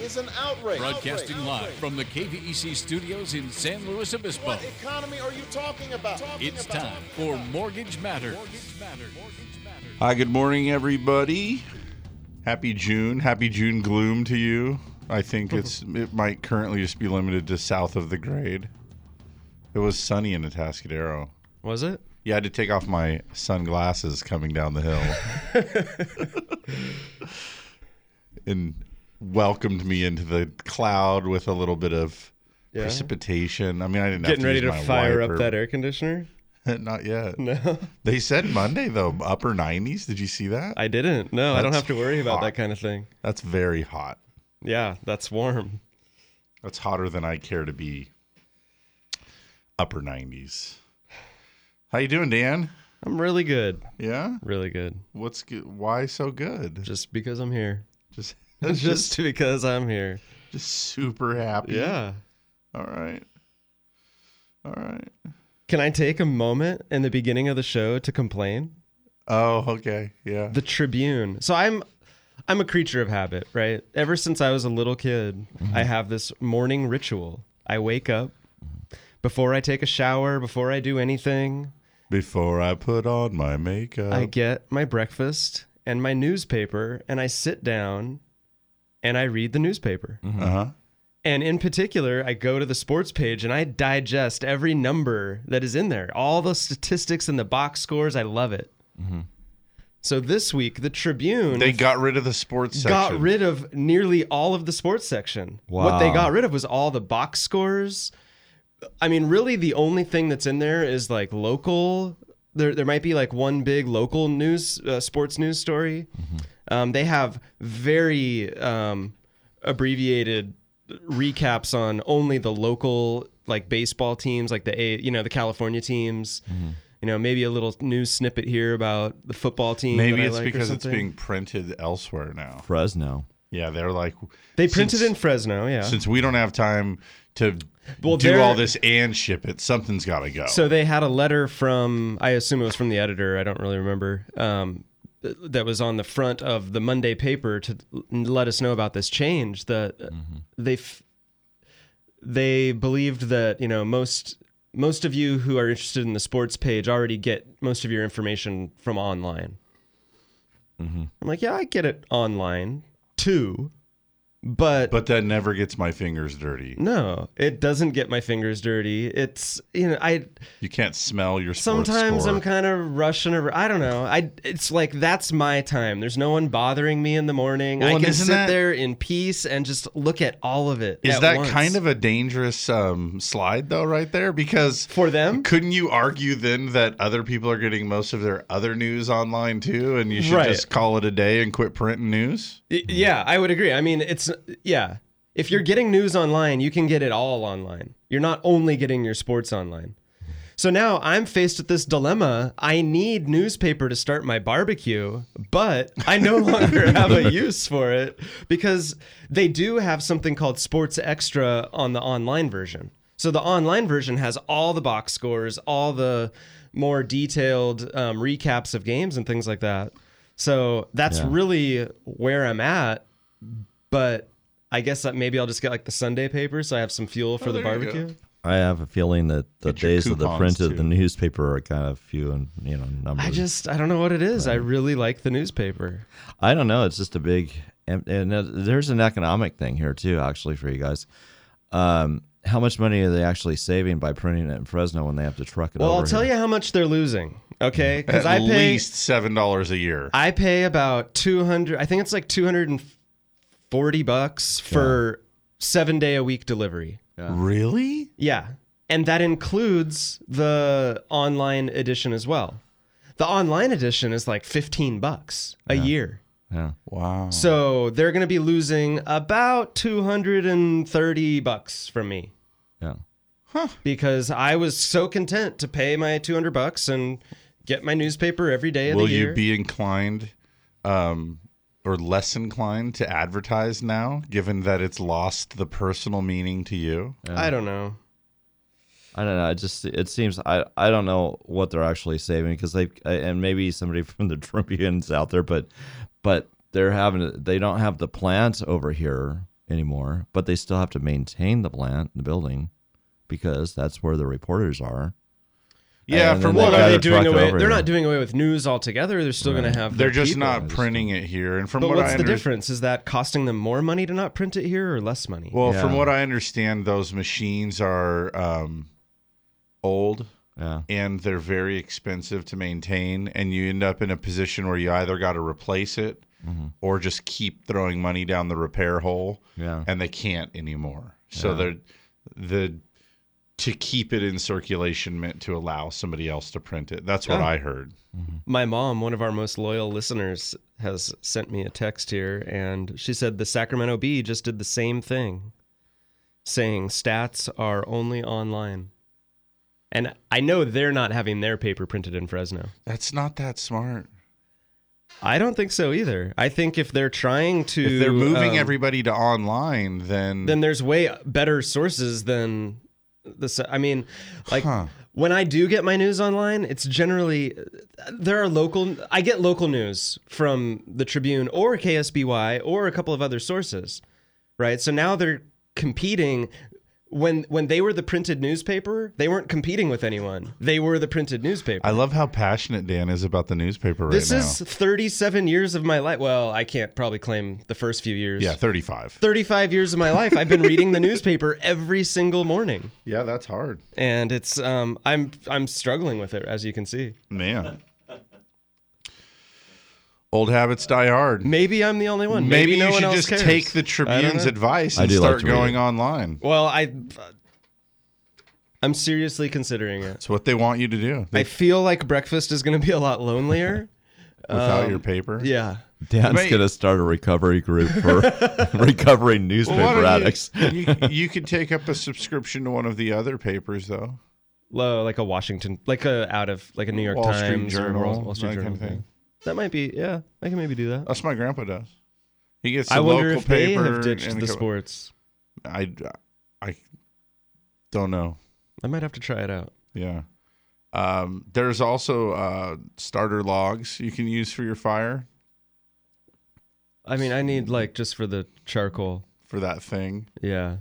is an outrage. Broadcasting Outrage. live Outrage. from the KVEC studios in San Luis Obispo. What economy are you talking about? Talking It's about- time for Mortgage Matters. Hi, good morning, everybody. Happy June. Happy June gloom to you. I think it's it might currently just be limited to south of the grade. It was sunny in Atascadero. Was it? Yeah, I had to take off my sunglasses coming down the hill. and welcomed me into the cloud with a little bit of Yeah. precipitation. I mean, I didn't Getting have to ready to fire up that air conditioner? Not yet. No, They said Monday though, upper 90s. Did you see that? I didn't. No, I don't have to worry about hot. that kind of thing. That's very hot. Yeah, that's warm. That's hotter than I care to be. Upper 90s. How you doing, Dan? I'm really good. Yeah. Really good. What's good? Why so good? Just because I'm here. Just, Just, just, because I'm here. just super happy. Yeah. All right. All right. Can I take a moment in the beginning of the show to complain? Oh, okay. Yeah. The Tribune. So I'm I'm a creature of habit, right? Ever since I was a little kid, mm-hmm. I have this morning ritual. I wake up before I take a shower, before I do anything, Before I put on my makeup. I get my breakfast and my newspaper and I sit down and I read the newspaper. uh huh. And in particular, I go to the sports page and I digest every number that is in there, all the statistics and the box scores. I love it. So this week, the Tribune They got rid of the sports section. got rid of nearly all of the sports section. What they got rid of was all the box scores. I mean, really, the only thing that's in there is like local. There, there might be like one big local news, uh, sports news story. Um, they have very um, abbreviated recaps on only the local like baseball teams, like the A, you know, the California teams. You know, maybe a little news snippet here about the football team. Maybe it's like because it's being printed elsewhere now. Fresno. Yeah, they're like They printed since- in Fresno, yeah. since we don't have time to Well, do all this and ship it, something's got to go. So they had a letter from, I assume it was from the editor. I don't really remember. Um, that was on the front of the Monday paper to let us know about this change. That uh, mm-hmm. they f- they believed that you know most most of you who are interested in the sports page already get most of your information from online. Mm-hmm. I'm like, yeah, I get it online too, but but that never gets my fingers dirty. no, it doesn't get my fingers dirty. It's you know I. You can't smell your Sometimes score. I'm kind of rushing over. I don't know. I it's like that's my time. There's no one bothering me in the morning. Well, I can sit that- there in peace and just look at all of it. Is at that once. kind of a dangerous um, slide though, right there? Because for them? couldn't you argue then that other people are getting most of their other news online too, and you should Right. just call it a day and quit printing news? Yeah, I would agree. I mean, it's yeah. If you're getting news online, you can get it all online. You're not only getting your sports online. So now I'm faced with this dilemma. I need newspaper to start my barbecue, but I no longer have a use for it because they do have something called Sports Extra on the online version. So the online version has all the box scores, all the more detailed um, recaps of games and things like that. So that's really where I'm at. But I guess that maybe I'll just get like the Sunday paper so I have some fuel for the there you go. barbecue. I have a feeling that the Get your days of the coupons, print of the too. newspaper are kind of few and you know numbers. I just I don't know what it is. I really like the newspaper. I don't know. It's just a big and, and uh, there's an economic thing here too, actually, for you guys. Um, how much money are they actually saving by printing it in Fresno when they have to truck it Well, over? I'll tell here? you how much they're losing. Okay, At because I pay least seven dollars a year. I pay about two hundred. I think it's like two hundred and forty bucks for seven day a week delivery. Really? Yeah. And that includes the online edition as well. The online edition is like 15 bucks a year. Yeah. Wow. So they're going to be losing about 230 bucks from me Yeah. because I was so content to pay my 200 bucks and get my newspaper every day of Will the year. you be inclined, um, or less inclined to advertise now, given that it's lost the personal meaning to you? I don't know. I don't know. It just it seems I I don't know what they're actually saving because they and maybe somebody from the Tribune's out there, but but they're having they don't have the plant over here anymore, but they still have to maintain the plant, the building, because that's where the reporters are. Yeah, And from what What are they doing away? Over, they're here. not doing away with news altogether. They're still going to have. they're just people. not printing it here. And from But what what's I the under- difference? Is that costing them more money to not print it here or less money? Well, from what I understand, those machines are um, old Yeah. and they're very expensive to maintain, and you end up in a position where you either got to replace it Mm-hmm. or just keep throwing money down the repair hole. Yeah. and they can't anymore. So they're the to keep it in circulation meant to allow somebody else to print it. That's what Oh. I heard. My mom, one of our most loyal listeners, has sent me a text here, and she said the Sacramento Bee just did the same thing, saying stats are only online. And I know they're not having their paper printed in Fresno. That's not that smart. I don't think so either. I think if they're trying to, If they're moving um, everybody to online, then then there's way better sources than this. I mean, like Huh. when I do get my news online, it's generally there are local. I get local news from the Tribune or KSBY or a couple of other sources, right? So now they're competing. When when they were the printed newspaper, they weren't competing with anyone. They were the printed newspaper. I love how passionate Dan is about the newspaper right this now. is 37 years of my life. Well, I can't probably claim the first few years. yeah, 35. 35 years of my life I've been reading the newspaper every single morning Yeah, that's hard. and it's um I'm I'm struggling with it as you can see. Man. Old habits die hard. Maybe I'm the only one. Maybe, Maybe, no you one should else just cares. take the Tribune's advice I and do like start to read going it. online. Well, I I'm seriously considering it. It's what they want you to do I feel like breakfast is going to be a lot lonelier. without your um, paper. yeah. Dan's Mate. gonna start a recovery group for recovering Well, newspaper why don't addicts. You, you, you could take up a subscription to one of the other papers, though. Low, like a Washington, like a out of like a New York Wall Street Times or Journal, Wall, Wall Street that Journal. kind of thing. That might be, yeah. I can maybe do that. That's my grandpa does. He gets. The I wonder local if they paper have ditched and the sports. I, I don't know. I might have to try it out. Yeah. Um, there's also uh, starter logs you can use for your fire I mean, I need like just for the charcoal. for that thing. Yeah.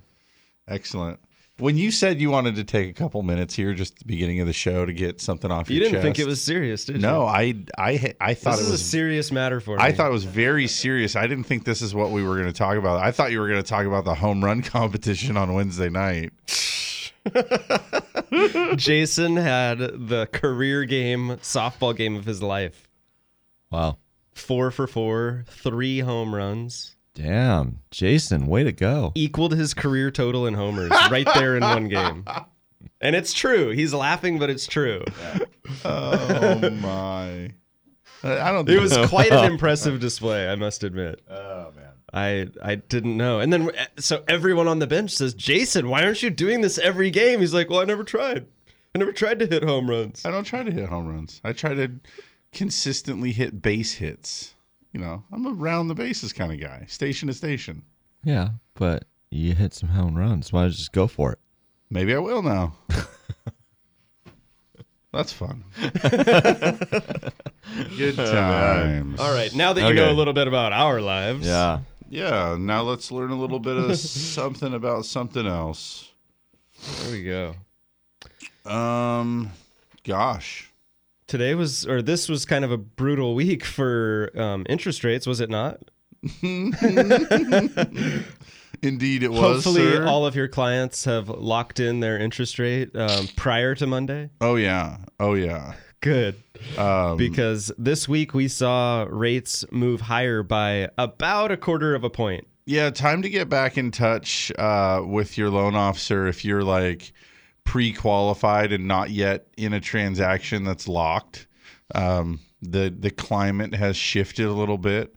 Excellent. When you said you wanted to take a couple minutes here, just at the beginning of the show, to get something off You your didn't think it was serious, did you? No, I, I, I thought This it is was a serious matter for me. I thought it was very serious. I didn't think this is what we were going to talk about. I thought you were going to talk about the home run competition on Wednesday night. Jason had the career game, softball game of his life. Wow. Four for four, three home runs, Damn. Jason, way to go. equaled his career total in homers right there in one game. And it's true. He's laughing, but it's true. Oh my! I don't. It Think, was quite an impressive display, I must admit. Oh man. I I didn't know. And then eh, so everyone on the bench says, "Jason, why aren't you doing this every game?" He's like, "Well, I never tried. I never tried to hit home runs." I don't try to hit home runs. I try to consistently hit base hits. You know, I'm a round the bases kind of guy, station to station. Yeah, but you hit some home runs. Why don't you just go for it? Maybe I will now. That's fun. Good times. All right, now that you Okay. know a little bit about our lives, Yeah. Yeah. Now let's learn a little bit of something about something else. there we go. Um, gosh. Today was, or this was kind of a brutal week for um, interest rates, was it not? Indeed, it was. Hopefully, sir. all of your clients have locked in their interest rate um, prior to Monday. Oh yeah. Oh yeah. Good. Um, Because this week we saw rates move higher by about a quarter of a point. yeah. Time to get back in touch uh, with your loan officer if you're like pre-qualified and not yet in a transaction that's locked. Um, the the climate has shifted a little bit.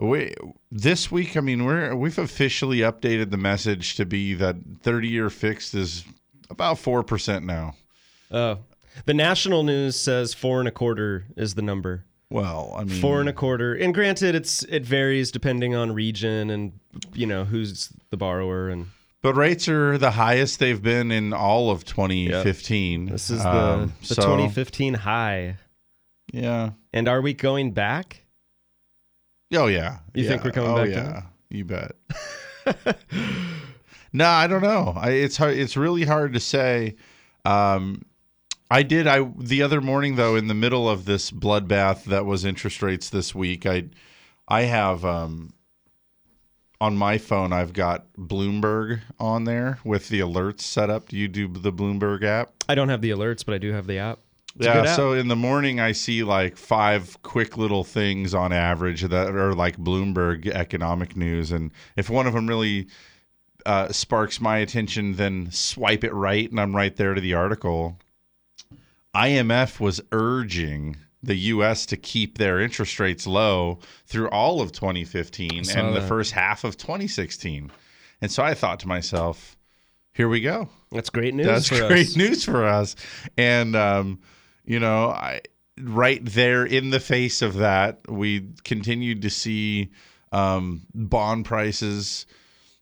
We this week, I mean, we're we've officially updated the message to be that 30 year fixed is about four percent now. Oh, The national news says four and a quarter is the number. Well, I mean, Four and a quarter. And granted, it's it varies depending on region and you know who's the borrower and but rates are the highest they've been in all of 2015. this is the Um, the so, 2015 high. Yeah. And are we going back? Oh yeah. You think we're coming oh, back Yeah, down? you bet. no, I don't know. I, it's hard. It's really hard to say. Um, I did. I the other morning though, in the middle of this bloodbath that was interest rates this week, I I have um, on my phone. I've got Bloomberg on there with the alerts set up. Do you do the Bloomberg app? I don't have the alerts, but I do have the app. It's Yeah, so in the morning I see like five quick little things on average that are like Bloomberg economic news, and if one of them really uh, sparks my attention, then swipe it right, and I'm right there to the article. IMF was urging the U.S. to keep their interest rates low through all of 2015 saw and the first half of 2016, and so I thought to myself, "Here we go." That's great news That's great us. news for us. And um, you know, I right there in the face of that, we continued to see um, bond prices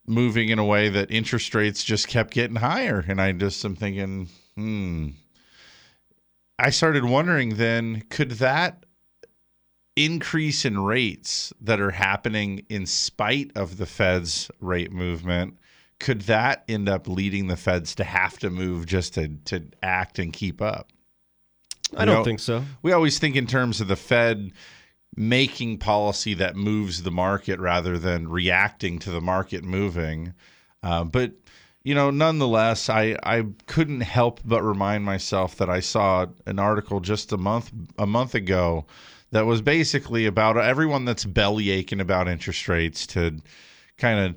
moving in a way that interest rates just kept getting higher. And I just am thinking, hmm. I started wondering then, could that increase in rates that are happening in spite of the Fed's rate movement, could that end up leading the Feds to have to move just to, to act and keep up? I don't know- think so. We always think in terms of the Fed making policy that moves the market rather than reacting to the market moving. Uh, but you know, nonetheless, I I couldn't help but remind myself that I saw an article just a month a month ago that was basically about everyone that's belly aching about interest rates to kind of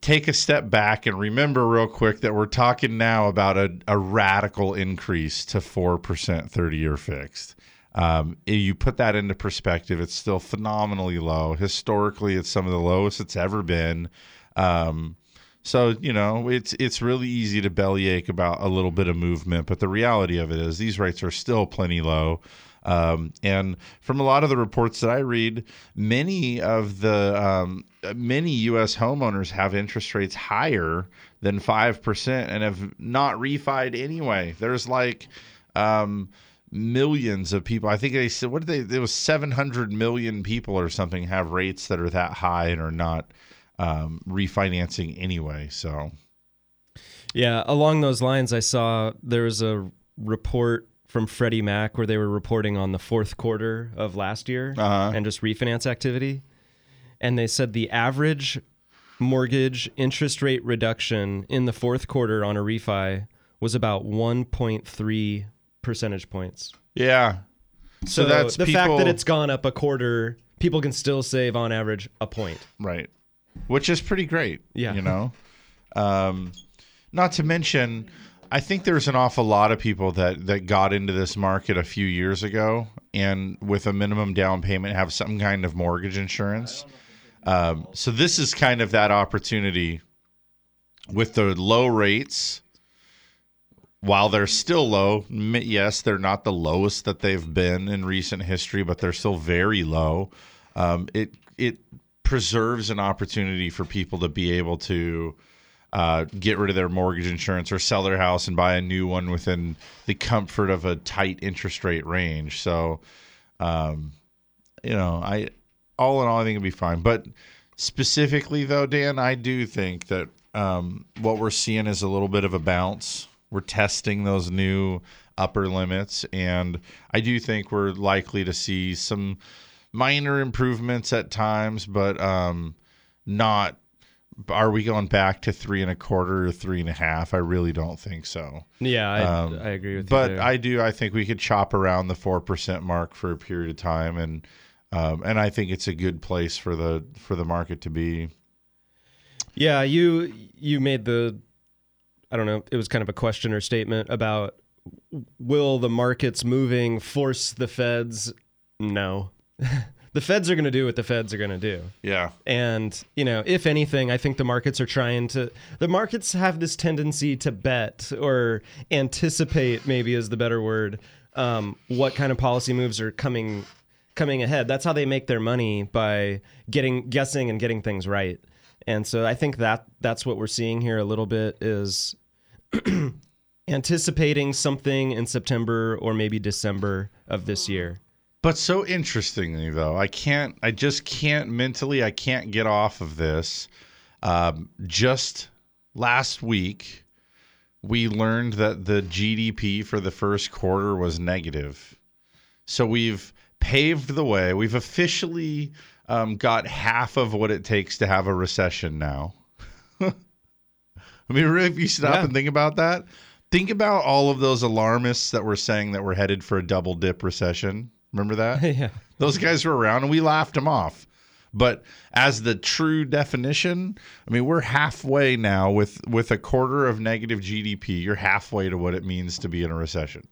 take a step back and remember real quick that we're talking now about a, a radical increase to 4% 30 year fixed. Um, you put that into perspective, it's still phenomenally low. Historically, it's some of the lowest it's ever been. Um, so you know, it's it's really easy to bellyache about a little bit of movement, but the reality of it is these rates are still plenty low. Um, and from a lot of the reports that I read, many of the um, many U.S. homeowners have interest rates higher than five percent and have not refied anyway. There's like um, millions of people. I think they said what did they? It was 700 million people or something have rates that are that high and are not um, refinancing anyway. So Yeah, along those lines, I saw there was a report from Freddie Mac where they were reporting on the fourth quarter of last year Uh-huh. and just refinance activity. And they said the average mortgage interest rate reduction in the fourth quarter on a refi was about 1.3 percentage points. yeah, So, that's the fact that it's gone up a quarter, people can still save on average a point. right, which is pretty great. Yeah. you know, um, not to mention. I think there's an awful lot of people that, that got into this market a few years ago and with a minimum down payment have some kind of mortgage insurance. Um, so this is kind of that opportunity with the low rates. While they're still low, yes, they're not the lowest that they've been in recent history, but they're still very low. Um, it it preserves an opportunity for people to be able to uh, get rid of their mortgage insurance or sell their house and buy a new one within the comfort of a tight interest rate range. So, um, you know, I all in all, I think it'd be fine. But specifically, though, Dan, I do think that um, what we're seeing is a little bit of a bounce. We're testing those new upper limits, and I do think we're likely to see some minor improvements at times, but um, not. Are we going back to three and a quarter or three and a half? I really don't think so. Yeah, I, Um, I agree with you. But. I do. I think we could chop around the four percent mark for a period of time, and um, and I think it's a good place for the for the market to be. Yeah, you you made the I don't know, it was kind of a question or statement about will the markets moving force the feds? No. the Feds are going to do what the Feds are going to do. Yeah. And, you know, if anything, I think the markets are trying to, the markets have this tendency to bet or anticipate, maybe is the better word, um, what kind of policy moves are coming coming ahead. That's how they make their money by getting guessing and getting things right. And so I think that that's what we're seeing here a little bit is anticipating something in September or maybe December of this year. But so interestingly, though, I can't, I just can't mentally, I can't get off of this. Um, just last week, we learned that the GDP for the first quarter was negative. So we've paved the way. We've officially um, got half of what it takes to have a recession now. I mean, really, if you stop Yeah. and think about that, think about all of those alarmists that were saying that we're headed for a double dip recession. Remember that? yeah. Those guys were around and we laughed them off. But as the true definition, I mean, we're halfway now with with a quarter of negative GDP. You're halfway to what it means to be in a recession.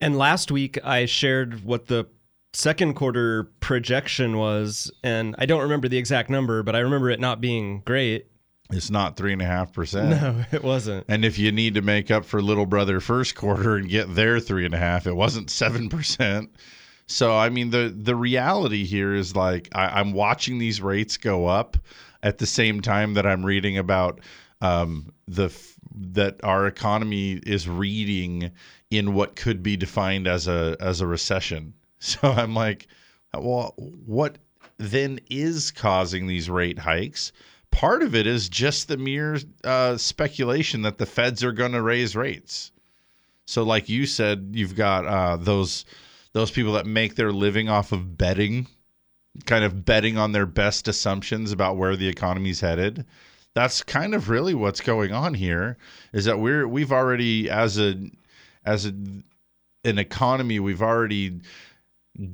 And last week I shared what the second quarter projection was, and I don't remember the exact number, but I remember it not being great. It's not three and a half percent. No, it wasn't. And if you need to make up for little brother first quarter and get their three and a half, it wasn't seven percent. So I mean the the reality here is like I, I'm watching these rates go up at the same time that I'm reading about um, the f- that our economy is reading in what could be defined as a as a recession. So I'm like, well, what then is causing these rate hikes? Part of it is just the mere uh, speculation that the feds are going to raise rates. So, like you said, you've got uh, those those people that make their living off of betting, kind of betting on their best assumptions about where the economy's headed. That's kind of really what's going on here. Is that we're we've already as a as a, an economy we've already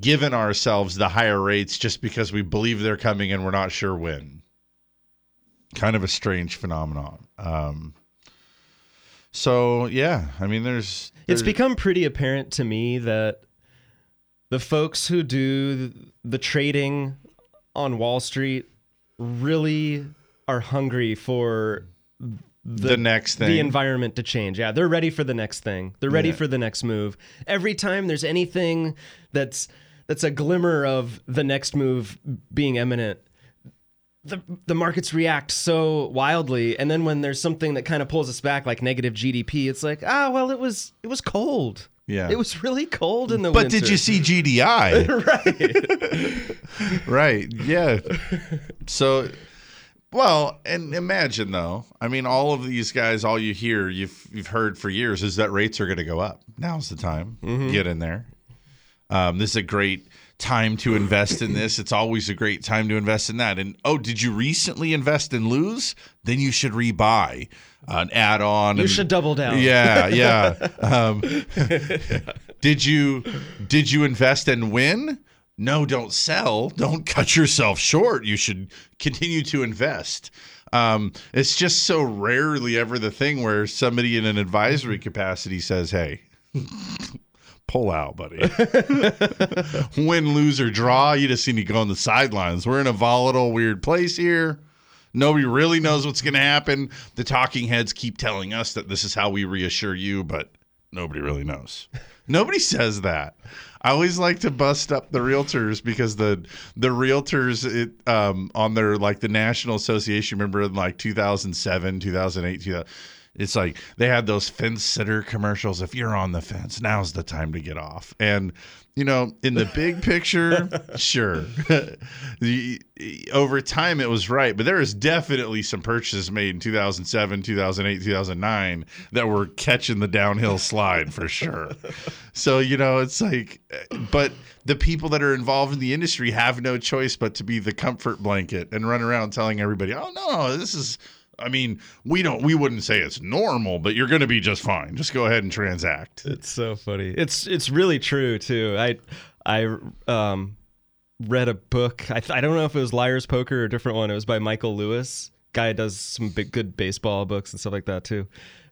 given ourselves the higher rates just because we believe they're coming and we're not sure when. Kind of a strange phenomenon. Um, so yeah, I mean, there's, It's become pretty apparent to me that the folks who do the trading on Wall Street really are hungry for the, next thing. the environment to change. Yeah, they're ready for the next thing. They're ready Yeah. for the next move. Every time there's anything that's that's a glimmer of the next move being imminent, the the markets react so wildly. And then when there's something that kind of pulls us back, like negative GDP, it's like, ah, well, it was it was cold. Yeah. it was really cold in the but winter. did you see GDI? right? right. Yeah. So, well, and imagine though. I mean, all of these guys, all you hear, you've you've heard for years, is that rates are going to go up. Now's the time. Get in there. Um, this is a great time to invest in this. It's always a great time to invest in that. And oh, did you recently invest and lose? Then you should rebuy an add-on. You and- should double down. Yeah, yeah. Um, did you did you invest and win? No, don't sell. Don't cut yourself short. You should continue to invest. Um, it's just so rarely ever the thing where somebody in an advisory capacity says, "Hey." Pull out, buddy. Win, lose, or draw, you just need me go on the sidelines. We're in a volatile, weird place here. Nobody really knows what's going to happen. The talking heads keep telling us that this is how we reassure you, but nobody really knows. Nobody says that. I always like to bust up the realtors because the the realtors it, um, on their like the National Association. Remember in like 2007, 2008, 2000, it's like they had those fence sitter commercials. If you're on the fence, now's the time to get off. And you know, in the big picture, sure. the, over time, it was right, but there is definitely some purchases made in 2007, 2008, 2009 that were catching the downhill slide for sure. So you know, it's like, but the people that are involved in the industry have no choice but to be the comfort blanket and run around telling everybody, "Oh no, this is." I mean, we don't. We wouldn't say it's normal, but you're going to be just fine. Just go ahead and transact. It's so funny. It's it's really true too. I I um read a book. I I don't know if it was Liar's Poker or a different one. It was by Michael Lewis. Guy does some big good baseball books and stuff like that too.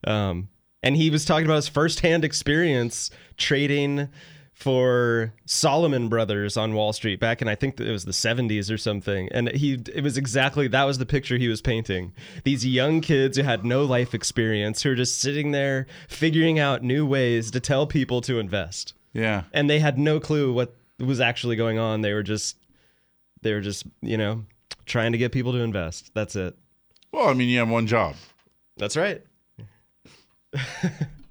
Um and he was talking about his firsthand experience trading for Salomon Brothers on Wall Street back in I think it was the 70s or something. And he it was exactly that was the picture he was painting. These young kids who had no life experience who are just sitting there figuring out new ways to tell people to invest. Yeah. And they had no clue what was actually going on. They were just they were just, you know, trying to get people to invest. That's it. Well, I mean, you have one job. That's right.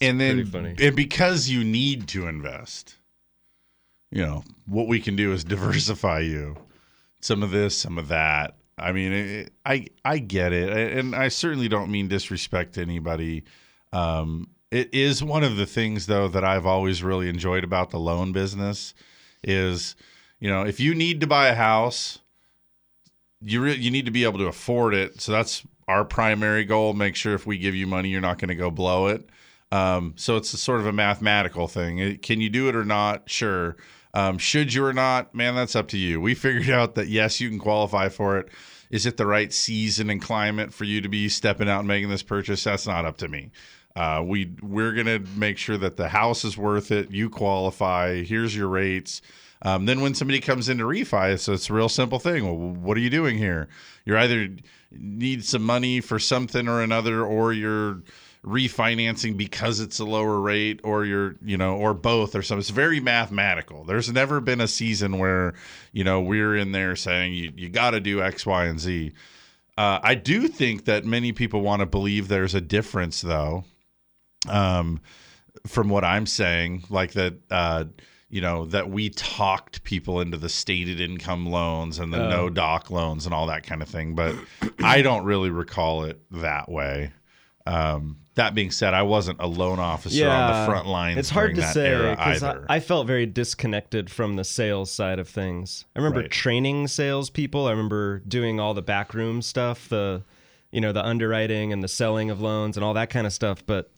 and then and because you need to invest you know what we can do is diversify you. Some of this some of that. I mean it, i i get it. And i certainly don't mean disrespect to anybody. Um it is one of the things though that i've always really enjoyed about the loan business is you know if you need to buy a house you re- you need to be able to afford it. So that's our primary goal. Make sure if we give you money you're not going to go blow it um, so it's a sort of a mathematical thing. Can you do it or not? Sure. Um, should you or not? Man, that's up to you. We figured out that yes, you can qualify for it. Is it the right season and climate for you to be stepping out and making this purchase? That's not up to me. Uh, we we're gonna make sure that the house is worth it. You qualify. Here's your rates. Um, then when somebody comes in to refi, so it's a real simple thing. Well, what are you doing here? You're either need some money for something or another, or you're refinancing because it's a lower rate or you're you know or both or something. It's very mathematical. There's never been a season where you know we're in there saying you, you got to do x y and z. Uh, i do think that many people want to believe there's a difference though um, from what i'm saying like that uh, you know that we talked people into the stated income loans and the no doc loans and all that kind of thing but i don't really recall it that way. Um, that being said, I wasn't a loan officer on the front lines. It's hard to that say because I. I felt very disconnected from the sales side of things. I remember Right. training salespeople. I remember doing all the backroom stuff, the you know the underwriting and the selling of loans and all that kind of stuff. But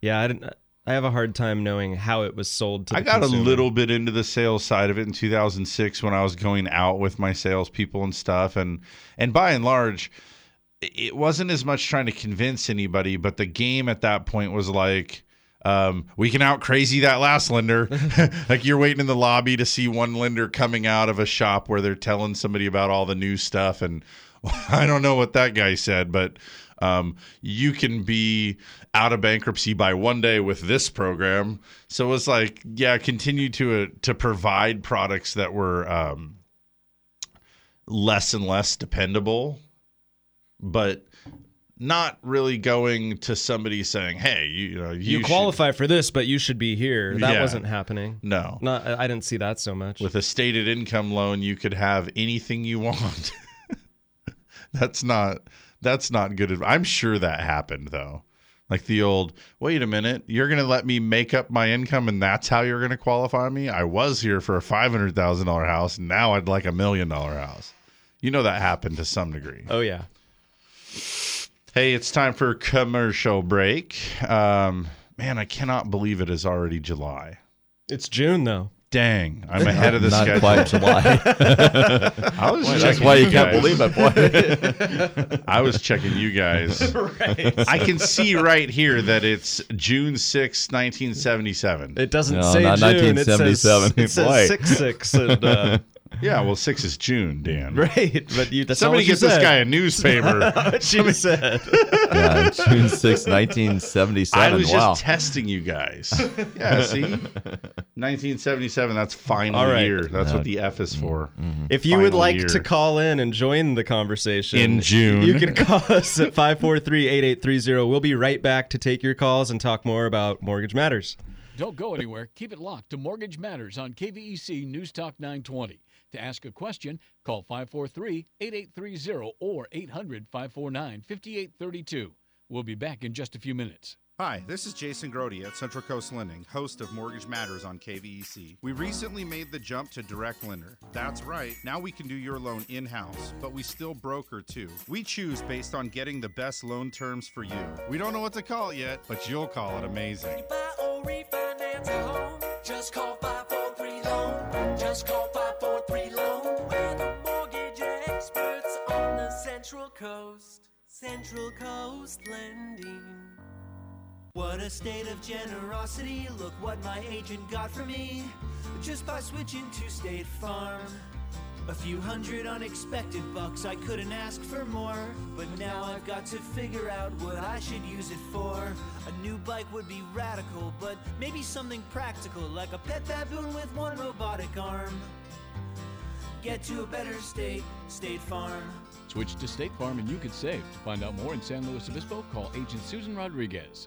yeah, I didn't. I have a hard time knowing how it was sold to. I got consumer. a little bit into the sales side of it in 2006 when I was going out with my salespeople and stuff, and and by and large, it wasn't as much trying to convince anybody, but the game at that point was like. Um, we can out crazy that last lender. like you're waiting in the lobby to see one lender coming out of a shop where they're telling somebody about all the new stuff. And I don't know what that guy said, but um, you can be out of bankruptcy by one day with this program. So it was like, yeah, continue to uh, to provide products that were um, less and less dependable, but not really going to somebody saying, "Hey, you, you know, you, You should-" qualify for this, but you should be here. That Yeah. wasn't happening. No, Not. I didn't see that so much. with a stated income loan, you could have anything you want. that's not that's not good. I'm sure that happened though. Like the old, wait a minute, you're gonna let me make up my income, and that's how you're gonna qualify me. I was here for a five hundred thousand dollar house, now I'd like a million dollar house. You know that happened to some degree. oh yeah. Hey, it's time for a commercial break. Um, man, I cannot believe it is already July. It's June though. Dang, I'm ahead of the Not schedule. quite July. I was That's checking why you can't guys. believe it, boy. I was checking you guys. I can see right here that it's June sixth, 1977. It doesn't No, say not June. It says, 1977. it says Boy. six six. And, uh, yeah, well, 6 is June, Dan. right, but you. That's Somebody not what get this guy a newspaper. What you said. yeah, June 6, 1977. I was wow. just testing you guys. Yeah, see? 1977, that's final All right. year. That's what the F is mm-hmm. for. Mm-hmm. If you would like year. to call in and join the conversation In June. you can call us at 543-8830. We'll be right back to take your calls and talk more about Mortgage Matters. Don't go anywhere. Keep it locked to Mortgage Matters on KVEC News Talk 920. To ask a question, call 543 8830 or 800 549 5832. We'll be back in just a few minutes. Hi, this is Jason Grody at Central Coast Lending, host of Mortgage Matters on KVEC. We recently made the jump to direct lender. That's right, now we can do your loan in house, but we still broker too. We choose based on getting the best loan terms for you. We don't know what to call it yet, but you'll call it amazing. Or refinance home, just call 543 Loan. Just call 543 Loan. We're the mortgage experts on the Central Coast. Central Coast Lending. What a state of generosity. Look what my agent got for me just by switching to State Farm. A few hundred unexpected bucks, I couldn't ask for more. But now I've got to figure out what I should use it for. A new bike would be radical, but maybe something practical, like a pet baboon with one robotic arm. Get to a better state, State Farm. Switch to State Farm and you could save. To find out more in San Luis Obispo, call Agent Susan Rodriguez.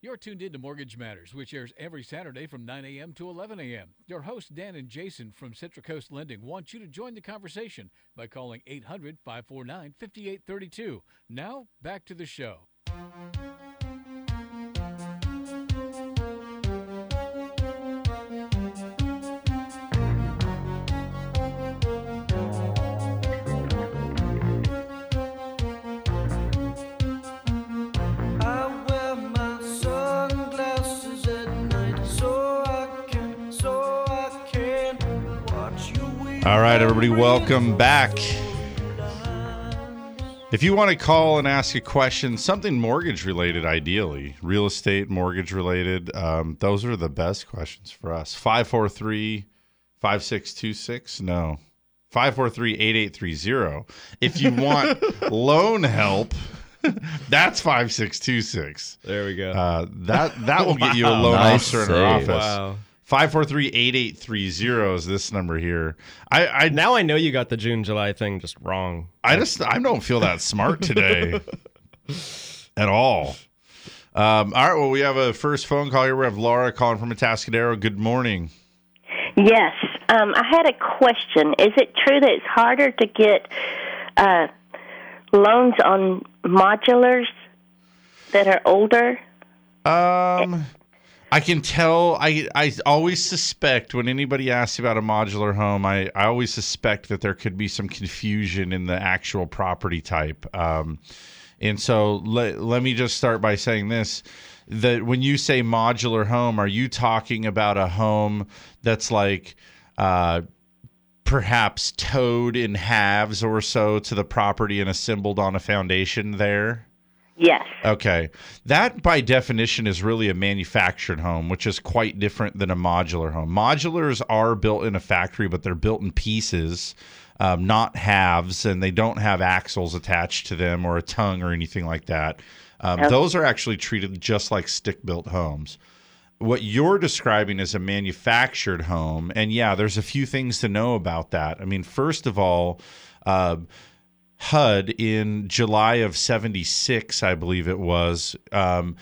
You're tuned in to Mortgage Matters, which airs every Saturday from 9 a.m. to 11 a.m. Your hosts, Dan and Jason from Central Coast Lending, want you to join the conversation by calling 800 549 5832. Now, back to the show. All right, everybody, welcome back. If you want to call and ask a question, something mortgage related, ideally, real estate, mortgage related, um, those are the best questions for us. 543 5626. No, 543 8830. If you want loan help, that's 5626. There we go. Uh, that that will get you a loan Nice officer in our office. Wow. 543-8830 is this number here. I, I now I know you got the June July thing just wrong. I just I don't feel that smart today at all. Um, all right, well, we have a first phone call here. We have Laura calling from Atascadero. Good morning. Yes. Um, I had a question. Is it true that it's harder to get uh, loans on modulars that are older? Um, I can tell. I I always suspect when anybody asks about a modular home, I I always suspect that there could be some confusion in the actual property type. Um, and so let let me just start by saying this. That when you say modular home, are you talking about a home that's like uh, perhaps towed in halves or so to the property and assembled on a foundation there? Yes. Okay. That by definition is really a manufactured home, which is quite different than a modular home. Modulars are built in a factory, but they're built in pieces, um, not halves, and they don't have axles attached to them or a tongue or anything like that. Um, Okay. Those are actually treated just like stick built homes. What you're describing is a manufactured home. And yeah, there's a few things to know about that. I mean, first of all, uh, HUD in July of 76, I believe it was, um,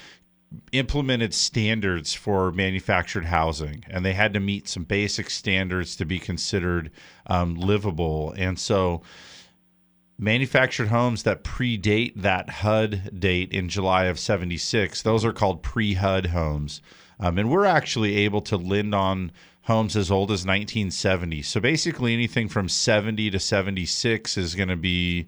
implemented standards for manufactured housing, and they had to meet some basic standards to be considered um, livable. And so, manufactured homes that predate that HUD date in July of 76, those are called pre HUD homes. Um, and we're actually able to lend on homes as old as 1970. So basically, anything from 70 to 76 is going to be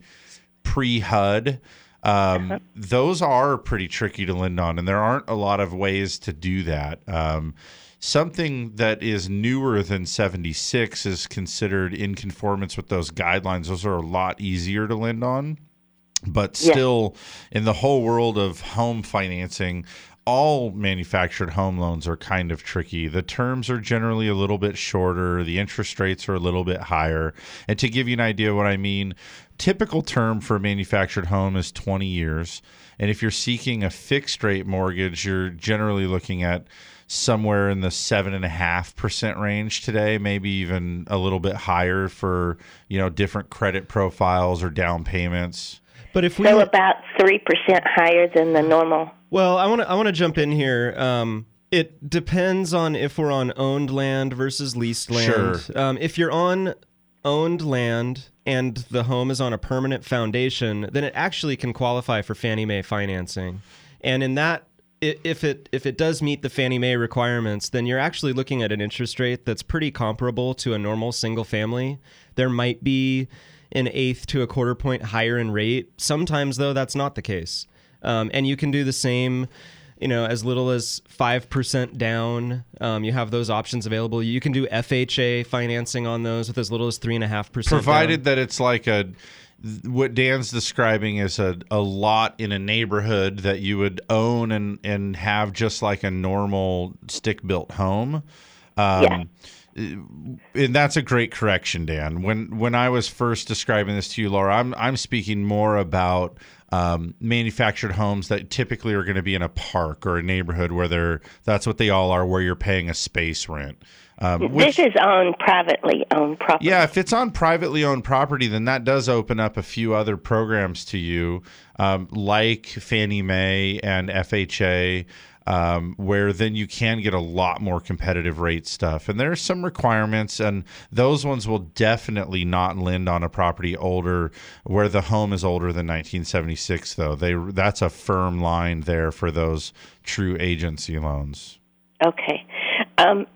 pre HUD. Um, those are pretty tricky to lend on, and there aren't a lot of ways to do that. Um, something that is newer than 76 is considered in conformance with those guidelines. Those are a lot easier to lend on but Yeah. still in the whole world of home financing all manufactured home loans are kind of tricky. The terms are generally a little bit shorter, the interest rates are a little bit higher. And to give you an idea what I mean, typical term for a manufactured home is 20 years. And if you're seeking a fixed rate mortgage, you're generally looking at somewhere in the seven and a half percent range today, maybe even a little bit higher for you know different credit profiles or down payments. But if we so about three percent higher than the normal. Well, I want to I want to jump in here. Um, it depends on if we're on owned land versus leased land. Sure. Um, if you're on owned land and the home is on a permanent foundation, then it actually can qualify for Fannie Mae financing. And in that if it if it does meet the Fannie Mae requirements, then you're actually looking at an interest rate that's pretty comparable to a normal single family. There might be an eighth to a quarter point higher in rate. Sometimes though that's not the case. Um, and you can do the same you know, as little as 5% down. Um, you have those options available. You can do FHA financing on those with as little as 3.5%. provided down. that it's like a what Dan's describing is a, a lot in a neighborhood that you would own and and have just like a normal stick built home. Um, And that's a great correction, Dan. When when I was first describing this to you, Laura, I'm I'm speaking more about um, manufactured homes that typically are going to be in a park or a neighborhood where they're that's what they all are, where you're paying a space rent. Um, which, this is on privately owned property. yeah, if it's on privately owned property, then that does open up a few other programs to you, um, like Fannie Mae and FHA, um, where then you can get a lot more competitive rate stuff. And there are some requirements, and those ones will definitely not lend on a property older, where the home is older than 1976. Though they that's a firm line there for those true agency loans. Okay. Um,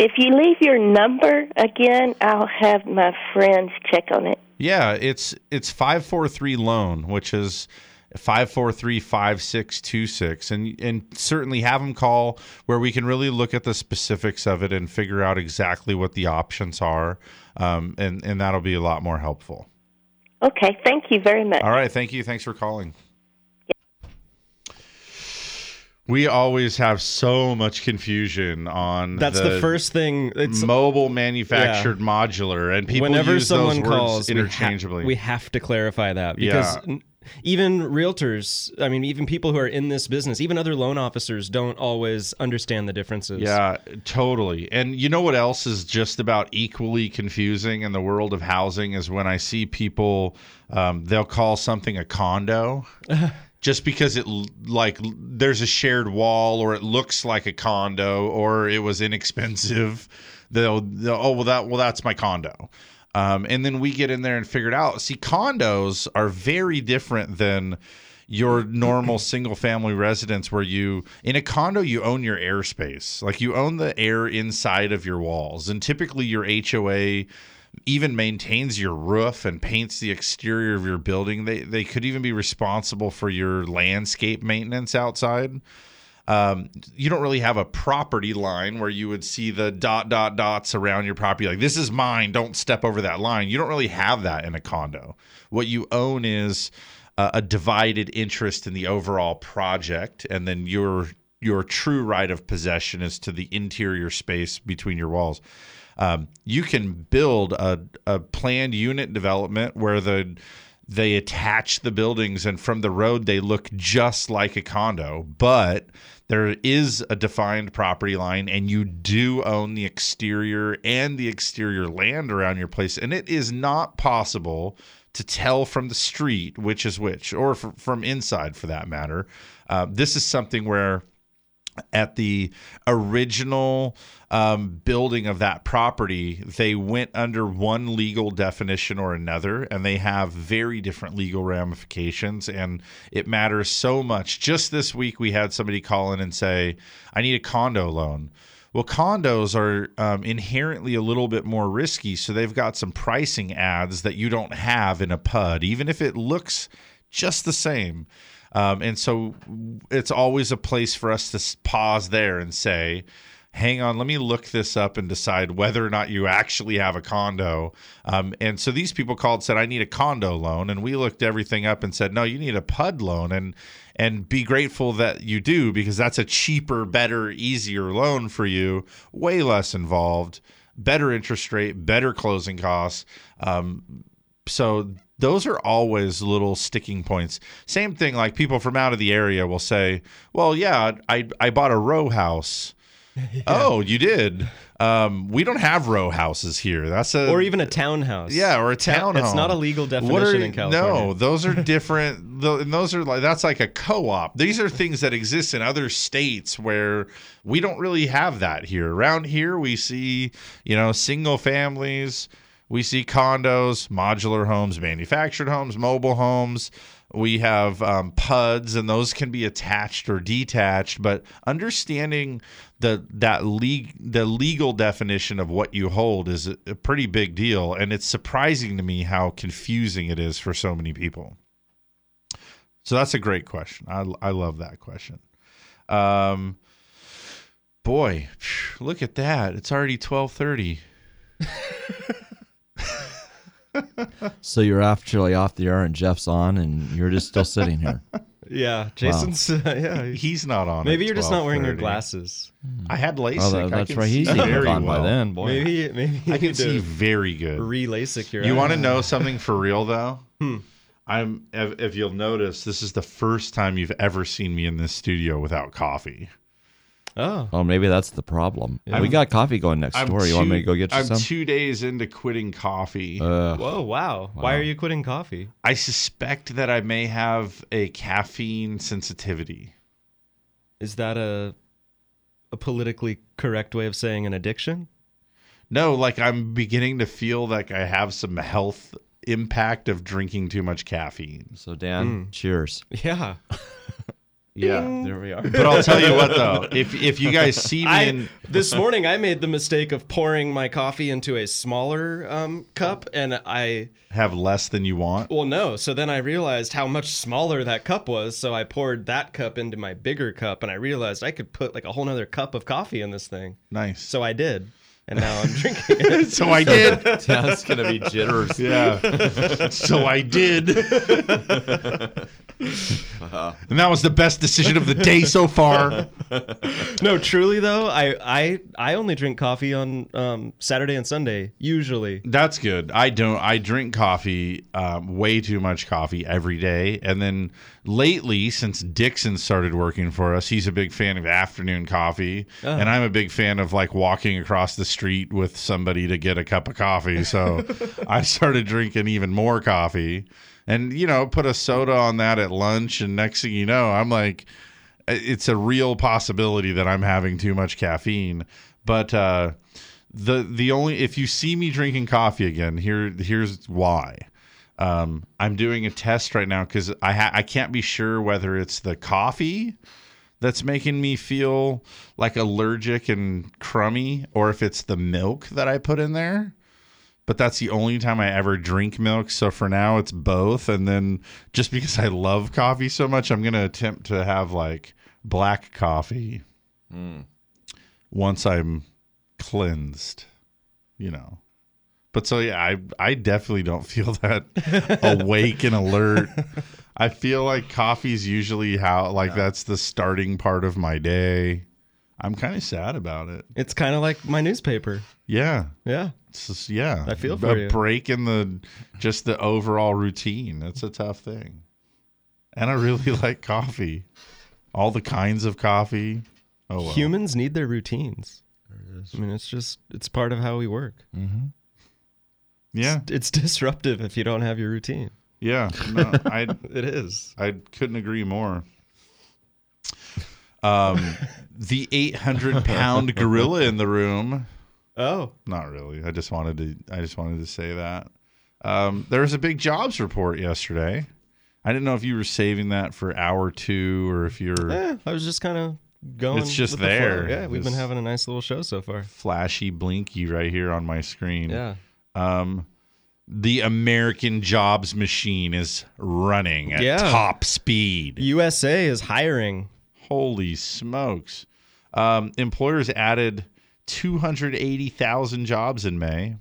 if you leave your number again, I'll have my friends check on it. Yeah, it's it's five four three loan, which is five four three five six two six, and and certainly have them call where we can really look at the specifics of it and figure out exactly what the options are, um, and and that'll be a lot more helpful. Okay. Thank you very much. All right, thank you. Thanks for calling. We always have so much confusion on That's the first thing. It's mobile manufactured modular, and people whenever use someone those words calls we ha- interchangeably. we have to clarify that because Yeah. Even realtors i mean even people who are in this business even other loan officers don't always understand the differences Yeah, totally. And you know what else is just about equally confusing in the world of housing is when I see people, um, they'll call something a condo. Just because it like there's a shared wall or it looks like a condo or it was inexpensive, they'll, they'll oh well that well that's my condo, um, and then we get in there and figure it out. See, condos are very different than your normal single family residence where you in a condo you own your airspace like you own the air inside of your walls. And typically your HOA even maintains your roof and paints the exterior of your building. They they could even be responsible for your landscape maintenance outside um, you don't really have a property line where you would see the dot dot dots around your property. Like this is mine. Don't step over that line. You don't really have that in a condo. What you own is uh, a divided interest in the overall project and then your your true right of possession is to the interior space between your walls. Um, you can build a, a planned unit development where the they attach the buildings and from the road they look just like a condo but there is a defined property line and you do own the exterior and the exterior land around your place. And it is not possible to tell from the street which is which or from inside for that matter. Uh, this is something where at the original um, building of that property, they went under one legal definition or another, and they have very different legal ramifications. And it matters so much. Just this week, we had somebody call in and say, I need a condo loan. Well, condos are um, inherently a little bit more risky, so they've got some pricing adds that you don't have in a PUD, even if it looks just the same. Um, and so it's always a place for us to pause there and say, hang on, let me look this up and decide whether or not you actually have a condo. Um, and so these people called said, I need a condo loan. And we looked everything up and said, no, you need a PUD loan. And and be grateful that you do because that's a cheaper, better, easier loan for you, way less involved, better interest rate, better closing costs. Um, so those are always little sticking points. Same thing, like people from out of the area will say, "Well, yeah, I I bought a row house." Oh, you did. Um, we don't have row houses here. That's a or even a townhouse. yeah, or a town. It's not a legal definition in California. No, those are different. tho- and those are like that's like a co-op. These are things that exist in other states where we don't really have that here. Around here, we see you know single families. We see condos, modular homes, manufactured homes, mobile homes. We have um, PUDs, and those can be attached or detached. But understanding the that the legal definition of what you hold is a, a pretty big deal, and it's surprising to me how confusing it is for so many people. So that's a great question. I I love that question. Um, boy, look at that! It's already twelve thirty. So you're actually off the air and Jeff's on, and you're just still sitting here. Yeah, Jason's. yeah, He's not on. Maybe at you're just not wearing your 12:30. glasses. I had LASIK. Oh, that- I that's can right. He's see even very gone by then, boy. Maybe maybe I you can see very good. re-LASIK your. You want to know something for real though? Hmm. I'm if, if you'll notice, this is the first time you've ever seen me in this studio without coffee. Oh, Oh, maybe that's the problem. I'm- we got coffee going next I'm door. You want me to go get you I'm some? two days into quitting coffee. Uh, whoa, wow. Why are you quitting coffee? I suspect that I may have a caffeine sensitivity. Is that a a politically correct way of saying an addiction? No, like I'm beginning to feel like I have some health impact of drinking too much caffeine. so Dan, cheers. Yeah. Yeah. There we are. But I'll tell you what though, if if you guys see me I, in this morning I made the mistake of pouring my coffee into a smaller um, cup, and I have less than you want. well no. So then I realized how much smaller that cup was. So I poured that cup into my bigger cup, and I realized I could put like a whole nother cup of coffee in this thing. Nice. So I did, and now I'm drinking it. So I did. That's gonna be jitters. Yeah. so I did. and that was the best decision of the day so far. no, truly though, I I I only drink coffee on um, Saturday and Sunday usually. That's good. I don't. I drink coffee, um, way too much coffee every day. And then lately, since Dixon started working for us, he's a big fan of afternoon coffee, Oh. and I'm a big fan of like walking across the street with somebody to get a cup of coffee. So I started drinking even more coffee, and you know, put a soda on that at lunch, and next thing you know, I'm like, it's a real possibility that I'm having too much caffeine. But uh, the the only if you see me drinking coffee again, here here's why. Um, I'm doing a test right now because I ha- I can't be sure whether it's the coffee that's making me feel like allergic and crummy, or if it's the milk that I put in there. But that's the only time I ever drink milk. So for now, it's both. And then just because I love coffee so much, I'm gonna attempt to have like black coffee once I'm cleansed, you know. But so yeah, I I definitely don't feel that awake and alert. I feel like coffee's usually how like that's the starting part of my day. I'm kind of sad about it. It's kind of like my newspaper. Yeah. Yeah. It's just, yeah. I feel a for you. break in the just the overall routine. That's a tough thing. And I really like coffee. All the kinds of coffee. Oh well. Humans need their routines. I mean, it's just it's part of how we work. Mm-hmm. Yeah. It's, it's disruptive if you don't have your routine. Yeah, no, I It is. I couldn't agree more. Um, the 800 pound gorilla in the room. Oh, Not really. I just wanted to. I just wanted to say that. Um, there was a big jobs report yesterday. I didn't know if you were saving that for hour two or if you're eh, I was just kind of going. It's just with the there. Yeah, we've been having a nice little show so far. flashy blinky right here on my screen. Yeah. Um, the American jobs machine is running at Yeah. top speed. USA is hiring. Holy smokes. Um, employers added 280,000 jobs in May.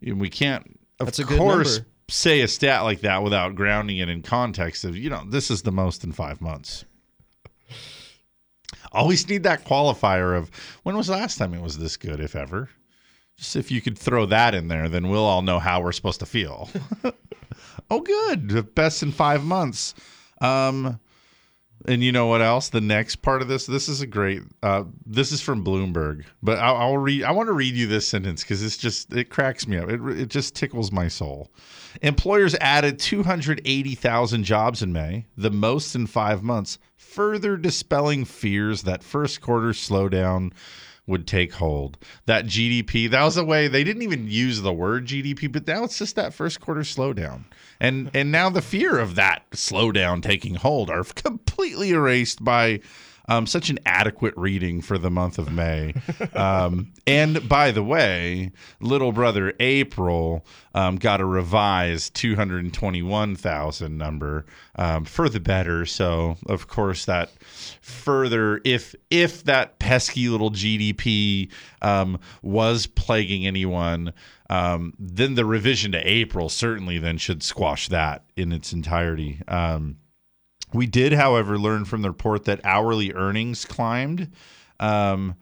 And we can't, of That's a course, say a stat like that without grounding it in context of, you know, this is the most in five months. Always need that qualifier of when was the last time it was this good, if ever. Just if you could throw that in there, then we'll all know how we're supposed to feel. oh, good. Best in five months. Um, and you know what else? The next part of this, this is a great. Uh, this is from Bloomberg, but I'll, I'll read. I want to read you this sentence because it's just it cracks me up. It it just tickles my soul. Employers added 280,000 jobs in May, the most in five months, further dispelling fears that first quarter slowdown would take hold. That GDP, that was the way they didn't even use the word GDP, but now it's just that first quarter slowdown. And and now the fear of that slowdown taking hold are completely erased by um, such an adequate reading for the month of May. Um, and by the way, little brother April um, got a revised 221,000 number um, for the better. So, of course, that further, if if that pesky little GDP um, was plaguing anyone, um, then the revision to April certainly then should squash that in its entirety. Um, we did, however, learn from the report that hourly earnings climbed um,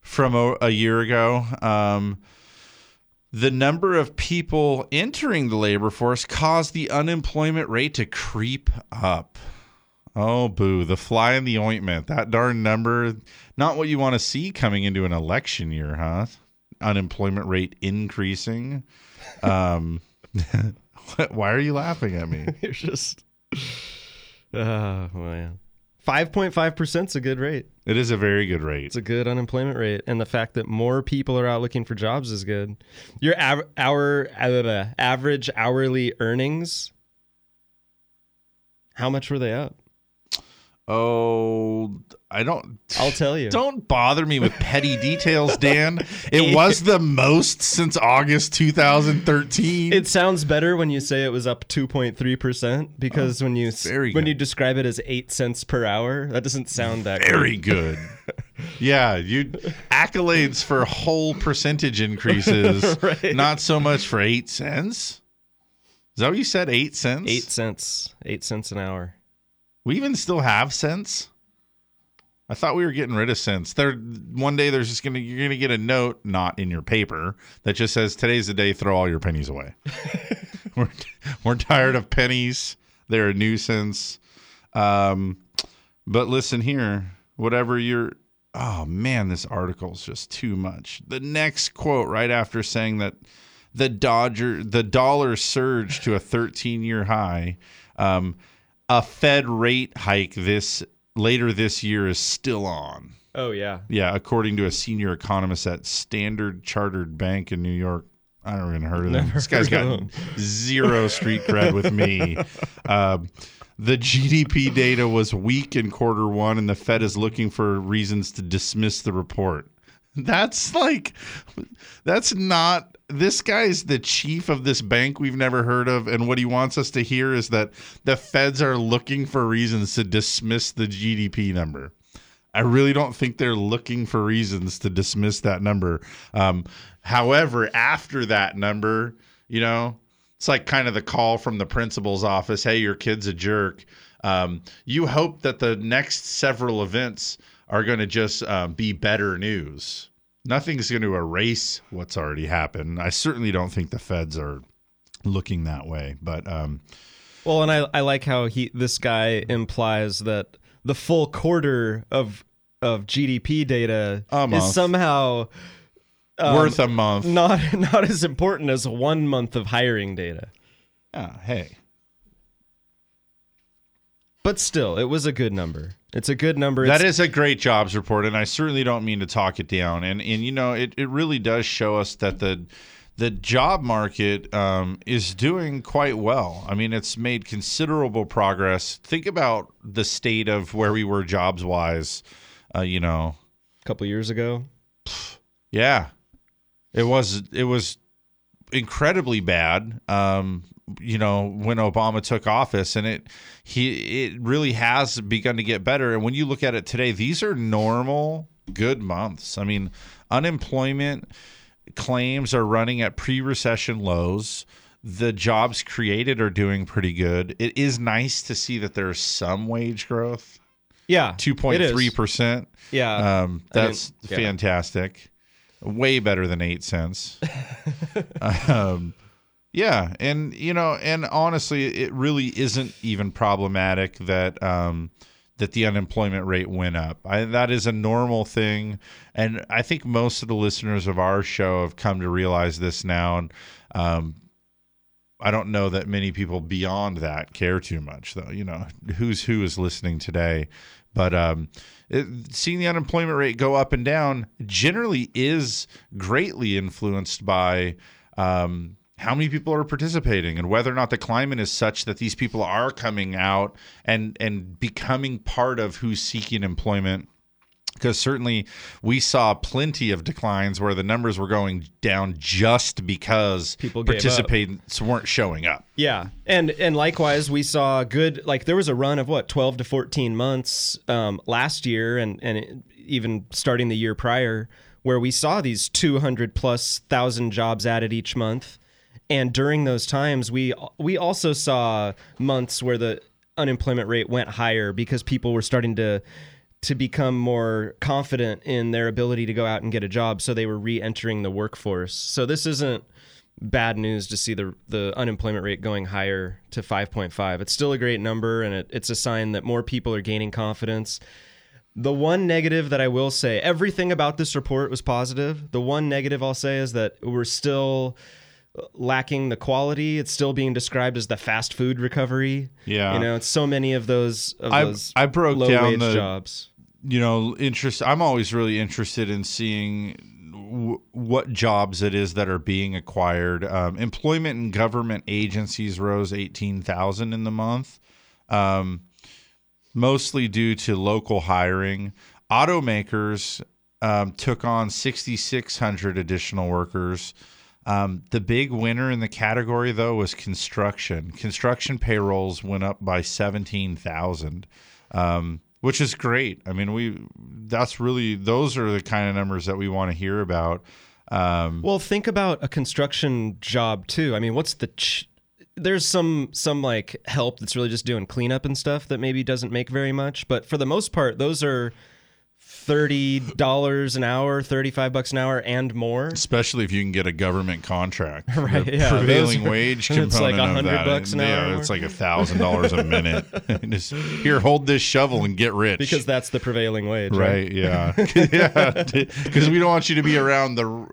from a, a year ago. Um, the number of people entering the labor force caused the unemployment rate to creep up. Oh, boo. The fly in the ointment. That darn number, not what you want to see coming into an election year, huh? Unemployment rate increasing. Um, why are you laughing at me? You're just. Oh man. 5.5% is a good rate. It is a very good rate. It's a good unemployment rate. And the fact that more people are out looking for jobs is good. Your av- our uh, average hourly earnings, how much were they up? Oh, I don't. I'll tell you. Don't bother me with petty details, Dan. It was the most since August 2013. It sounds better when you say it was up 2.3% because oh, when you when good. you describe it as 8 cents per hour, that doesn't sound that very great. good. yeah, you accolades for whole percentage increases, Right. not so much for eight cents. Is that what you said? Eight cents. 8 cents. 8 cents an hour. We even still have cents. I thought we were getting rid of cents. There, one day there's just gonna you're gonna get a note, not in your paper, that just says today's the day. Throw all your pennies away. we're we're tired of pennies. They're a nuisance. Um, but listen here, whatever you're. Oh man, this article is just too much. The next quote right after saying that the Dodger, the dollar surged to a 13 year high. Um, a Fed rate hike this later this year is still on. Oh yeah. Yeah, according to a senior economist at Standard Chartered Bank in New York. I don't even heard of them. Never This guy's got him. zero street cred with me. Um, the GDP data was weak in quarter one, and the Fed is looking for reasons to dismiss the report. That's like, that's not. This guy's the chief of this bank we've never heard of, and what he wants us to hear is that the feds are looking for reasons to dismiss the GDP number. I really don't think they're looking for reasons to dismiss that number. Um, however, after that number, you know, it's like kind of the call from the principal's office hey, your kid's a jerk. Um, you hope that the next several events are going to just uh, be better news. Nothing's going to erase what's already happened. I certainly don't think the feds are looking that way, but um, Well, and I, I like how he this guy implies that the full quarter of of GDP data is somehow um, worth a month. not not as important as one month of hiring data. Yeah, hey. But still, it was a good number. It's a good number. That It's- is a great jobs report, and I certainly don't mean to talk it down. And and you know, it, it really does show us that the the job market um, is doing quite well. I mean, it's made considerable progress. Think about the state of where we were jobs wise. Uh, you know, a couple years ago. yeah, it was it was incredibly bad. Um, you know, when Obama took office, and it he it really has begun to get better. And when you look at it today, these are normal good months. I mean, unemployment claims are running at pre-recession lows. The jobs created are doing pretty good. It is nice to see that there's some wage growth. Yeah, two point three percent. Yeah, um, I mean, that's yeah. fantastic. Way better than eight cents. um, yeah, and you know, and honestly, it really isn't even problematic that um, that the unemployment rate went up. I, that is a normal thing, and I think most of the listeners of our show have come to realize this now. And um, I don't know that many people beyond that care too much, though. You know, who's who is listening today, but um, it, seeing the unemployment rate go up and down generally is greatly influenced by um, how many people are participating and whether or not the climate is such that these people are coming out and and becoming part of who's seeking employment because certainly we saw plenty of declines where the numbers were going down just because People participants weren't showing up. Yeah, and and likewise, we saw good. Like there was a run of what twelve to fourteen months um, last year, and and it- even starting the year prior, where we saw these two hundred plus thousand jobs added each month. And during those times, we we also saw months where the unemployment rate went higher because people were starting to to become more confident in their ability to go out and get a job. So they were re-entering the workforce. So this isn't bad news to see the the unemployment rate going higher to 5.5 it's still a great number and it, it's a sign that more people are gaining confidence. The one negative that I will say, everything about this report was positive. The one negative I'll say is that we're still lacking the quality. It's still being described as the fast food recovery. Yeah. you know, it's so many of those of I, those I broke low down wage the jobs. You know, interest. I'm always really interested in seeing w- what jobs it is that are being acquired. Um, employment and government agencies rose 18,000 in the month, um, mostly due to local hiring. Automakers um, took on 6,600 additional workers. Um, the big winner in the category, though, was construction. Construction payrolls went up by 17,000, um, which is great. I mean, we that's really those are the kind of numbers that we want to hear about. Um, Well, think about a construction job too. I mean, what's the ch- there's some some like help that's really just doing cleanup and stuff that maybe doesn't make very much, but for the most part, those are thirty dollars an hour, thirty five bucks an hour, and more. especially if you can get a government contract. Right, The yeah, prevailing are- wage it's component like of 100 that. bucks an yeah, hour. it's like a thousand dollars a minute. Just here, hold this shovel and get rich. Because that's the prevailing wage, Right. Yeah. yeah. Because we don't want you to be around the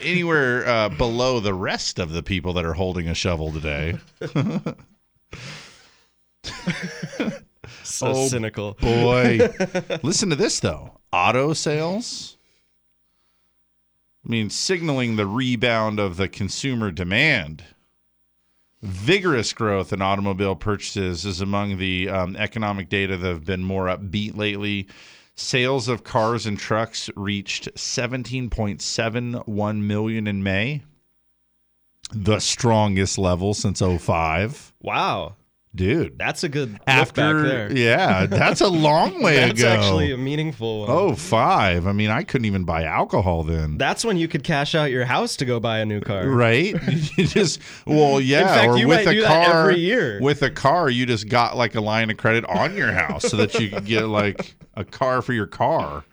anywhere uh, below the rest of the people that are holding a shovel today. So Oh, cynical. Boy, listen to this though. Auto sales. I mean, signaling the rebound of the consumer demand. Vigorous growth in automobile purchases is among the um, economic data that have been more upbeat lately. Sales of cars and trucks reached 17.71 million in May, the strongest level since 05. Wow. Dude, That's a good after back there. yeah, that's a long way That's ago. That's actually a meaningful one. Oh, five. I mean, I couldn't even buy alcohol then. That's when you could cash out your house to go buy a new car. Right? You just well, yeah. fact, or you with a car every year. With a car, you just got like a line of credit on your house so that you could get like a car for your car.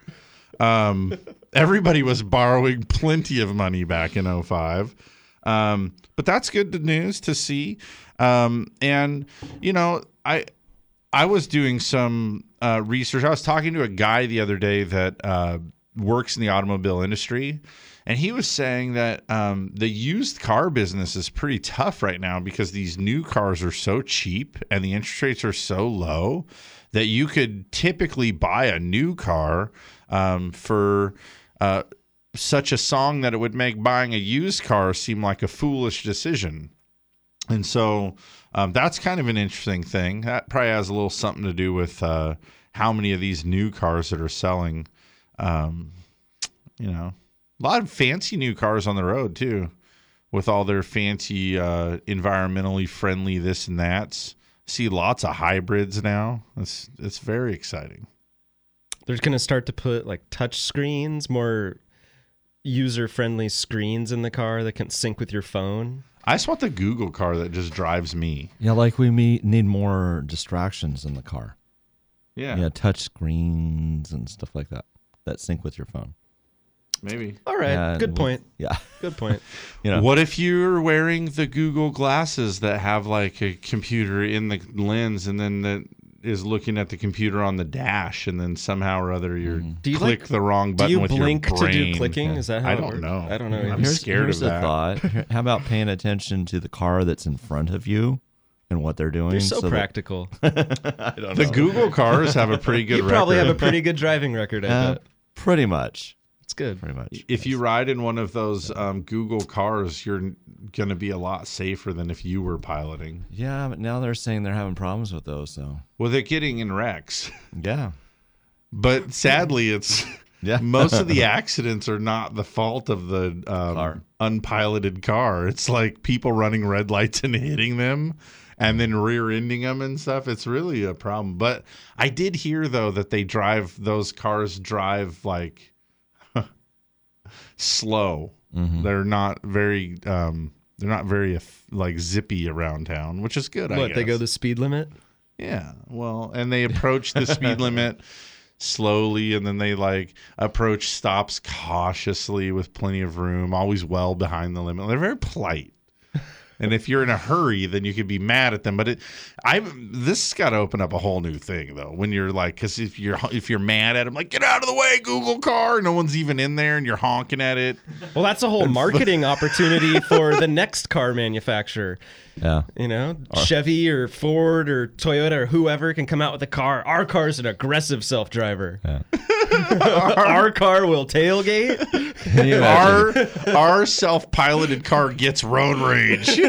Um, everybody was borrowing plenty of money back in 05. Um, but that's good news to see. Um, and you know, I I was doing some uh, research. I was talking to a guy the other day that uh, works in the automobile industry, and he was saying that um, the used car business is pretty tough right now because these new cars are so cheap and the interest rates are so low that you could typically buy a new car um, for. Uh, such a song that it would make buying a used car seem like a foolish decision. And so um, that's kind of an interesting thing. That probably has a little something to do with uh, how many of these new cars that are selling. Um, you know, a lot of fancy new cars on the road too. with all their fancy uh, environmentally friendly this and that's. See lots of hybrids now. It's it's very exciting. They're going to start to put like touch screens, more user friendly screens in the car that can sync with your phone. I just want the Google car that just drives me. Yeah, like we me- need more distractions in the car. Yeah. Yeah, touch screens and stuff like that that sync with your phone. Maybe. All right. Yeah, Good with- point. Yeah. Good point. You know. What if you're wearing the Google glasses that have like a computer in the lens and then that is looking at the computer on the dash and then somehow or other you're Do you click like- the wrong button. do you with blink your to do brain. clicking? Is that how I it don't works? know. I don't know. I'm here's, scared here's of a that. thought. How about paying attention to the car that's in front of you and what they're doing? They're so, that- practical. I don't The know. Google cars have a pretty good you probably have a pretty good driving record. I Uh, bet. pretty much. It's good. Pretty much. If you ride in one of those um, Google cars, you're going to be a lot safer than if you were piloting. Yeah, but now they're saying they're having problems with those. So Well, they're getting in wrecks. yeah, But sadly, it's Yeah. most of the accidents are not the fault of the um, Car. unpiloted car. It's like people running red lights and hitting them and then rear ending them and stuff. It's really a problem. But I did hear though that they drive those cars drive like slow. Mm-hmm. They're not very um, they're not very like zippy around town, which is good. I What, they go the speed limit? Yeah. Well, and they approach the speed limit slowly and then they like approach stops cautiously with plenty of room, always well behind the limit. They're very polite. And if you're in a hurry, then you could be mad at them. But it, I this has got to open up a whole new thing though. When you're like, because if you're if you're mad at them, like get out of the way, Google car. No one's even in there, and you're honking at it. Well, that's a whole marketing opportunity for the next car manufacturer. Yeah. You know, Chevy or Ford or Toyota or whoever can come out with a car. Our car is an aggressive self driver. Our car will tailgate. Can you imagine? Our our self piloted car gets road rage.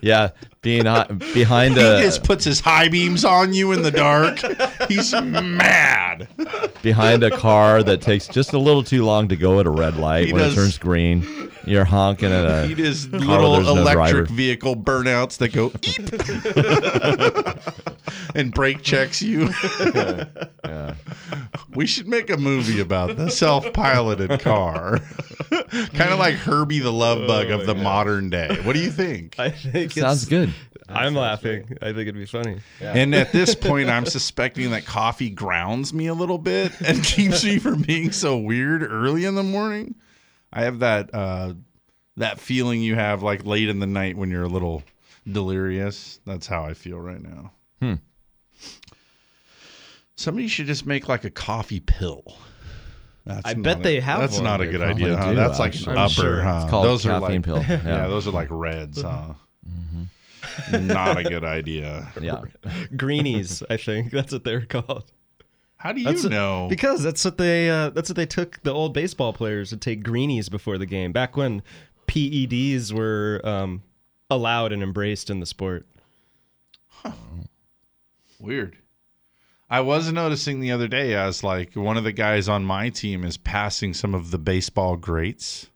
yeah, being hi- behind he a just puts his high beams on you in the dark. He's mad. behind a car that takes just a little too long to go at a red light He when does- it turns green. You're honking at a He does little where no electric driver. vehicle burnouts that go eep and brake checks you. Yeah, We should make a movie about the self-piloted car, kind of like Herbie the Love Bug of oh, the modern day. What do you think? I think Sounds good. I'm laughing. I think it'd be funny. And at this point, I'm suspecting that coffee grounds me a little bit and keeps me from being so weird early in the morning. I have that uh, that feeling you have like late in the night when you're a little delirious. That's how I feel right now. Hmm. Somebody should just make like a coffee pill. That's I bet a- they have That's one. not a good idea. Huh? do, That's like an I'm upper. sure. Huh? It's called those are like pill. Yeah. Yeah. those are like reds. Huh? Mm-hmm. Not a good idea. Yeah. Greenies, I think that's what they're called. How do you That's know? Because that's what they uh, that's what they took the old baseball players to take greenies before the game. Back when PEDs were um, allowed and embraced in the sport. Weird. I was noticing the other day as like one of the guys on my team is passing some of the baseball greats.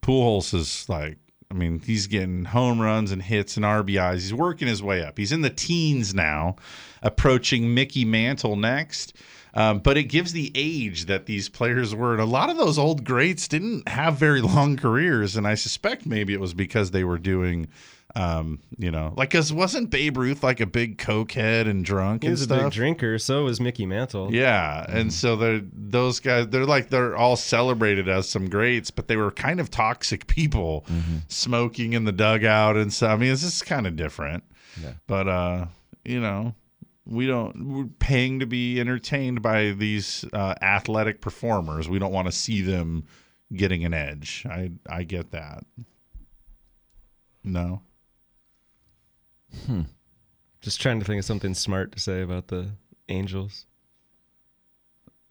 Pujols is like, I mean, he's getting home runs and hits and RBIs. He's working his way up. He's in the teens now, approaching Mickey Mantle next. Um, but it gives the age that these players were. And a lot of those old greats didn't have very long careers. And I suspect maybe it was because they were doing, um, you know, like, because wasn't Babe Ruth like a big cokehead and drunk He and was a stuff? big drinker. So was Mickey Mantle. Yeah, and so they're those guys. They're like they're all celebrated as some greats, but they were kind of toxic people, smoking in the dugout and stuff. I mean, this is kind of different. Yeah. But uh, you know, we don't. We're paying to be entertained by these uh, athletic performers. We don't want to see them getting an edge. I I get that. No. Just trying to think of something smart to say about the Angels.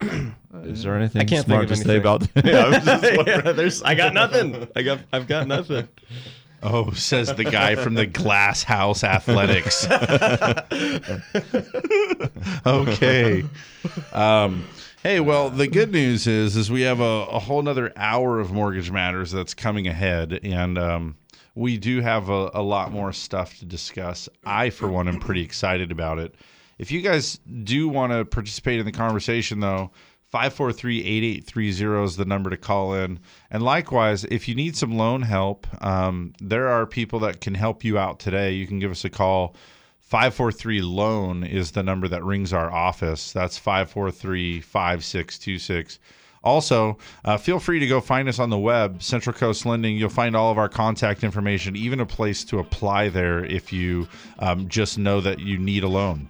Is there anything I can't smart think to of say anything. about? yeah, I yeah, there's. I got nothing. I got. I've got nothing. Oh, says the guy from the Glass House Athletics. okay. Um, Hey, well, the good news is is we have a, a whole nother hour of Mortgage Matters that's coming ahead, and um, we do have a, a lot more stuff to discuss. I, for one, am pretty excited about it. If you guys do want to participate in the conversation, though, 543-8830 is the number to call in. And likewise, if you need some loan help, um, there are people that can help you out today. You can give us a call. 543 loan is the number that rings our office. That's 543 5626. Also, uh, feel free to go find us on the web, Central Coast Lending. You'll find all of our contact information, even a place to apply there if you um, just know that you need a loan.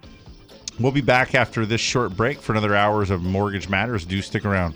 We'll be back after this short break for another hours of Mortgage Matters. Do stick around.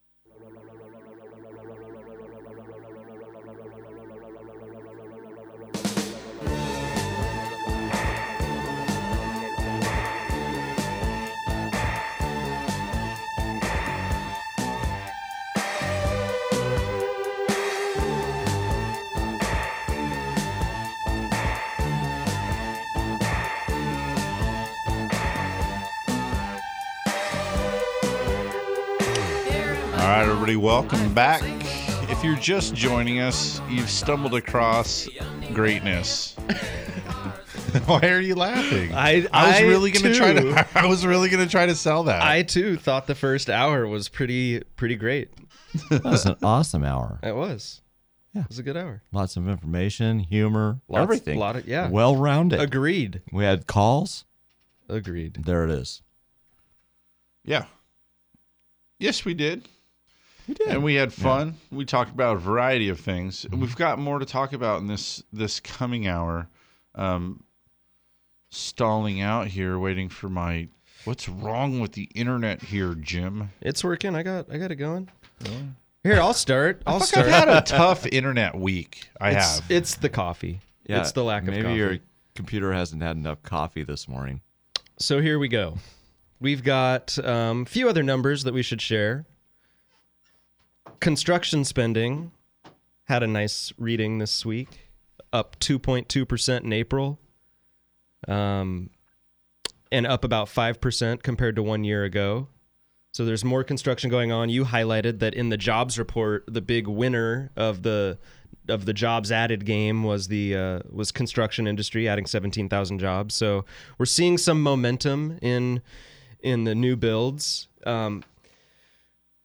Welcome back. If you're just joining us, you've stumbled across greatness. Why are you laughing? I I was I really gonna try to I was really gonna try to sell that. I too thought the first hour was pretty pretty great. That was an awesome hour. It was. Yeah. It was a good hour. Lots of information, humor, Lots- everything. lot of- yeah. Well rounded. Agreed. We had calls. Agreed. There it is. yeah. Yes, we did. We did. And we had fun. We talked about a variety of things. And We've got more to talk about in this this coming hour. Um, stalling out here, waiting for my. What's wrong with the internet here, Jim? It's working. I got I got it going. Here, I'll start. I'll Fuck, start. I've had a tough internet week. I it's, have. It's the coffee. Yeah, it's the lack of maybe coffee. your computer hasn't had enough coffee this morning. So here we go. We've got um, a few other numbers that we should share. Construction spending had a nice reading this week, up 2.2% in April, um, and up about 5% compared to one year ago. So there's more construction going on. You highlighted that in the jobs report, the big winner of the of the jobs added game was the uh, was construction industry, adding 17,000 jobs. So we're seeing some momentum in in the new builds. Um,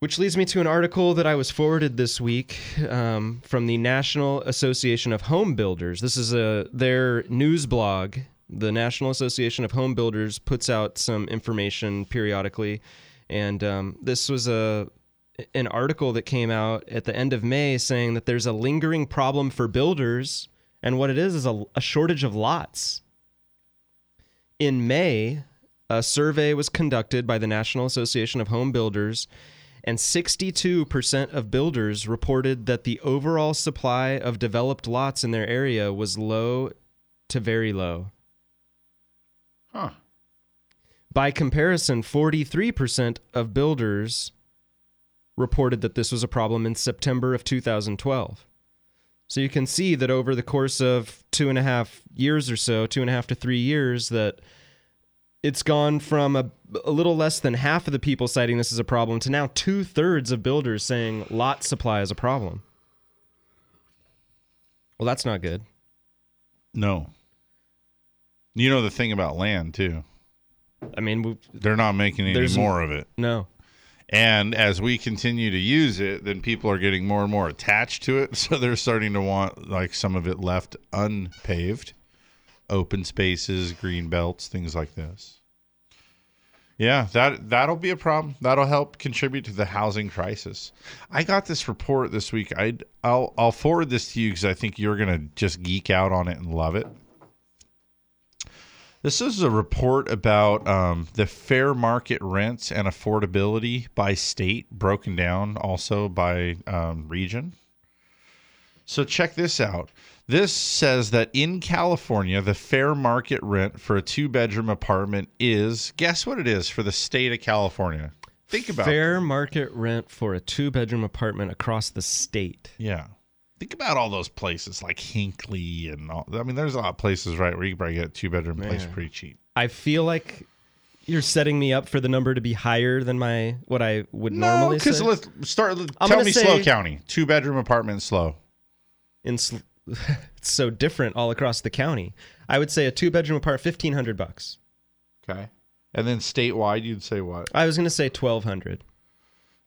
which leads me to an article that I was forwarded this week um, from the National Association of Home Builders. This is a their news blog. The National Association of Home Builders puts out some information periodically, and um, this was a an article that came out at the end of May saying that there's a lingering problem for builders, and what it is is a, a shortage of lots. In May, a survey was conducted by the National Association of Home Builders, and 62% of builders reported that the overall supply of developed lots in their area was low to very low. Huh. By comparison, 43% of builders reported that this was a problem in September of 2012. So you can see that over the course of two and a half years or so, two and a half to three years, that it's gone from a, a little less than half of the people citing this as a problem to now two thirds of builders saying lot supply is a problem. Well, that's not good. No. You know the thing about land too. I mean, we, They're not making any more of it. no. And as we continue to use it, then people are getting more and more attached to it. So they're starting to want like some of it left unpaved, open spaces, green belts, things like this. Yeah, that that'll be a problem. That'll help contribute to the housing crisis. I got this report this week. I I'll I'll forward this to you because I think you're gonna just geek out on it and love it. This is a report about um, the fair market rents and affordability by state, broken down also by um, region. So check this out. This says that in California, the fair market rent for a two bedroom apartment is guess what it is for the state of California? Think about fair market rent for a two bedroom apartment across the state. Yeah. Think about all those places like Hinkley and all. I mean, there's a lot of places, right, where you can probably get a two bedroom place pretty cheap. I feel like you're setting me up for the number to be higher than my what I would normally because let's start. I'm tell me, say- Slow County, two bedroom apartment, slow. in sl- it's so different all across the county. I would say a two bedroom apartment, fifteen hundred bucks. Okay. And then statewide, you'd say what? I was gonna say twelve hundred.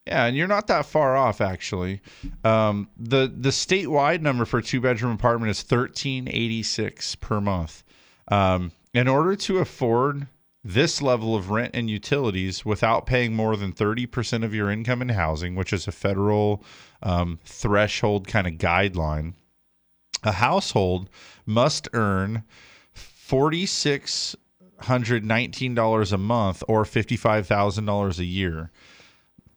Yeah, and you're not that far off actually. Um, the the statewide number for a two bedroom apartment is thirteen eighty six per month. Um, in order to afford this level of rent and utilities without paying more than thirty percent of your income in housing, which is a federal um, threshold kind of guideline, a household must earn forty six hundred nineteen dollars a month or fifty five thousand dollars a year.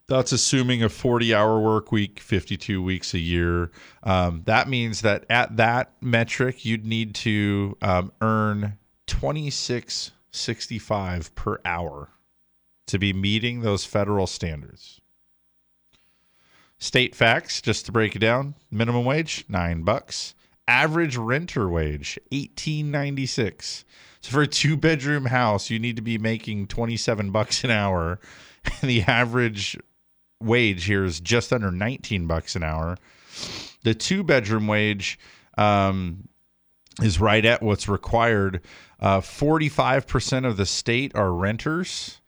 That's assuming a 40 hour work week, 52 weeks a year. Um, that means that at that metric, you'd need to um, earn 26.65 per hour to be meeting those federal standards. State facts, just to break it down: minimum wage nine bucks, average renter wage eighteen ninety six. So for a two bedroom house, you need to be making twenty seven bucks an hour, and the average wage here is just under nineteen bucks an hour. The two bedroom wage um, is right at what's required. Forty five percent of the state are renters.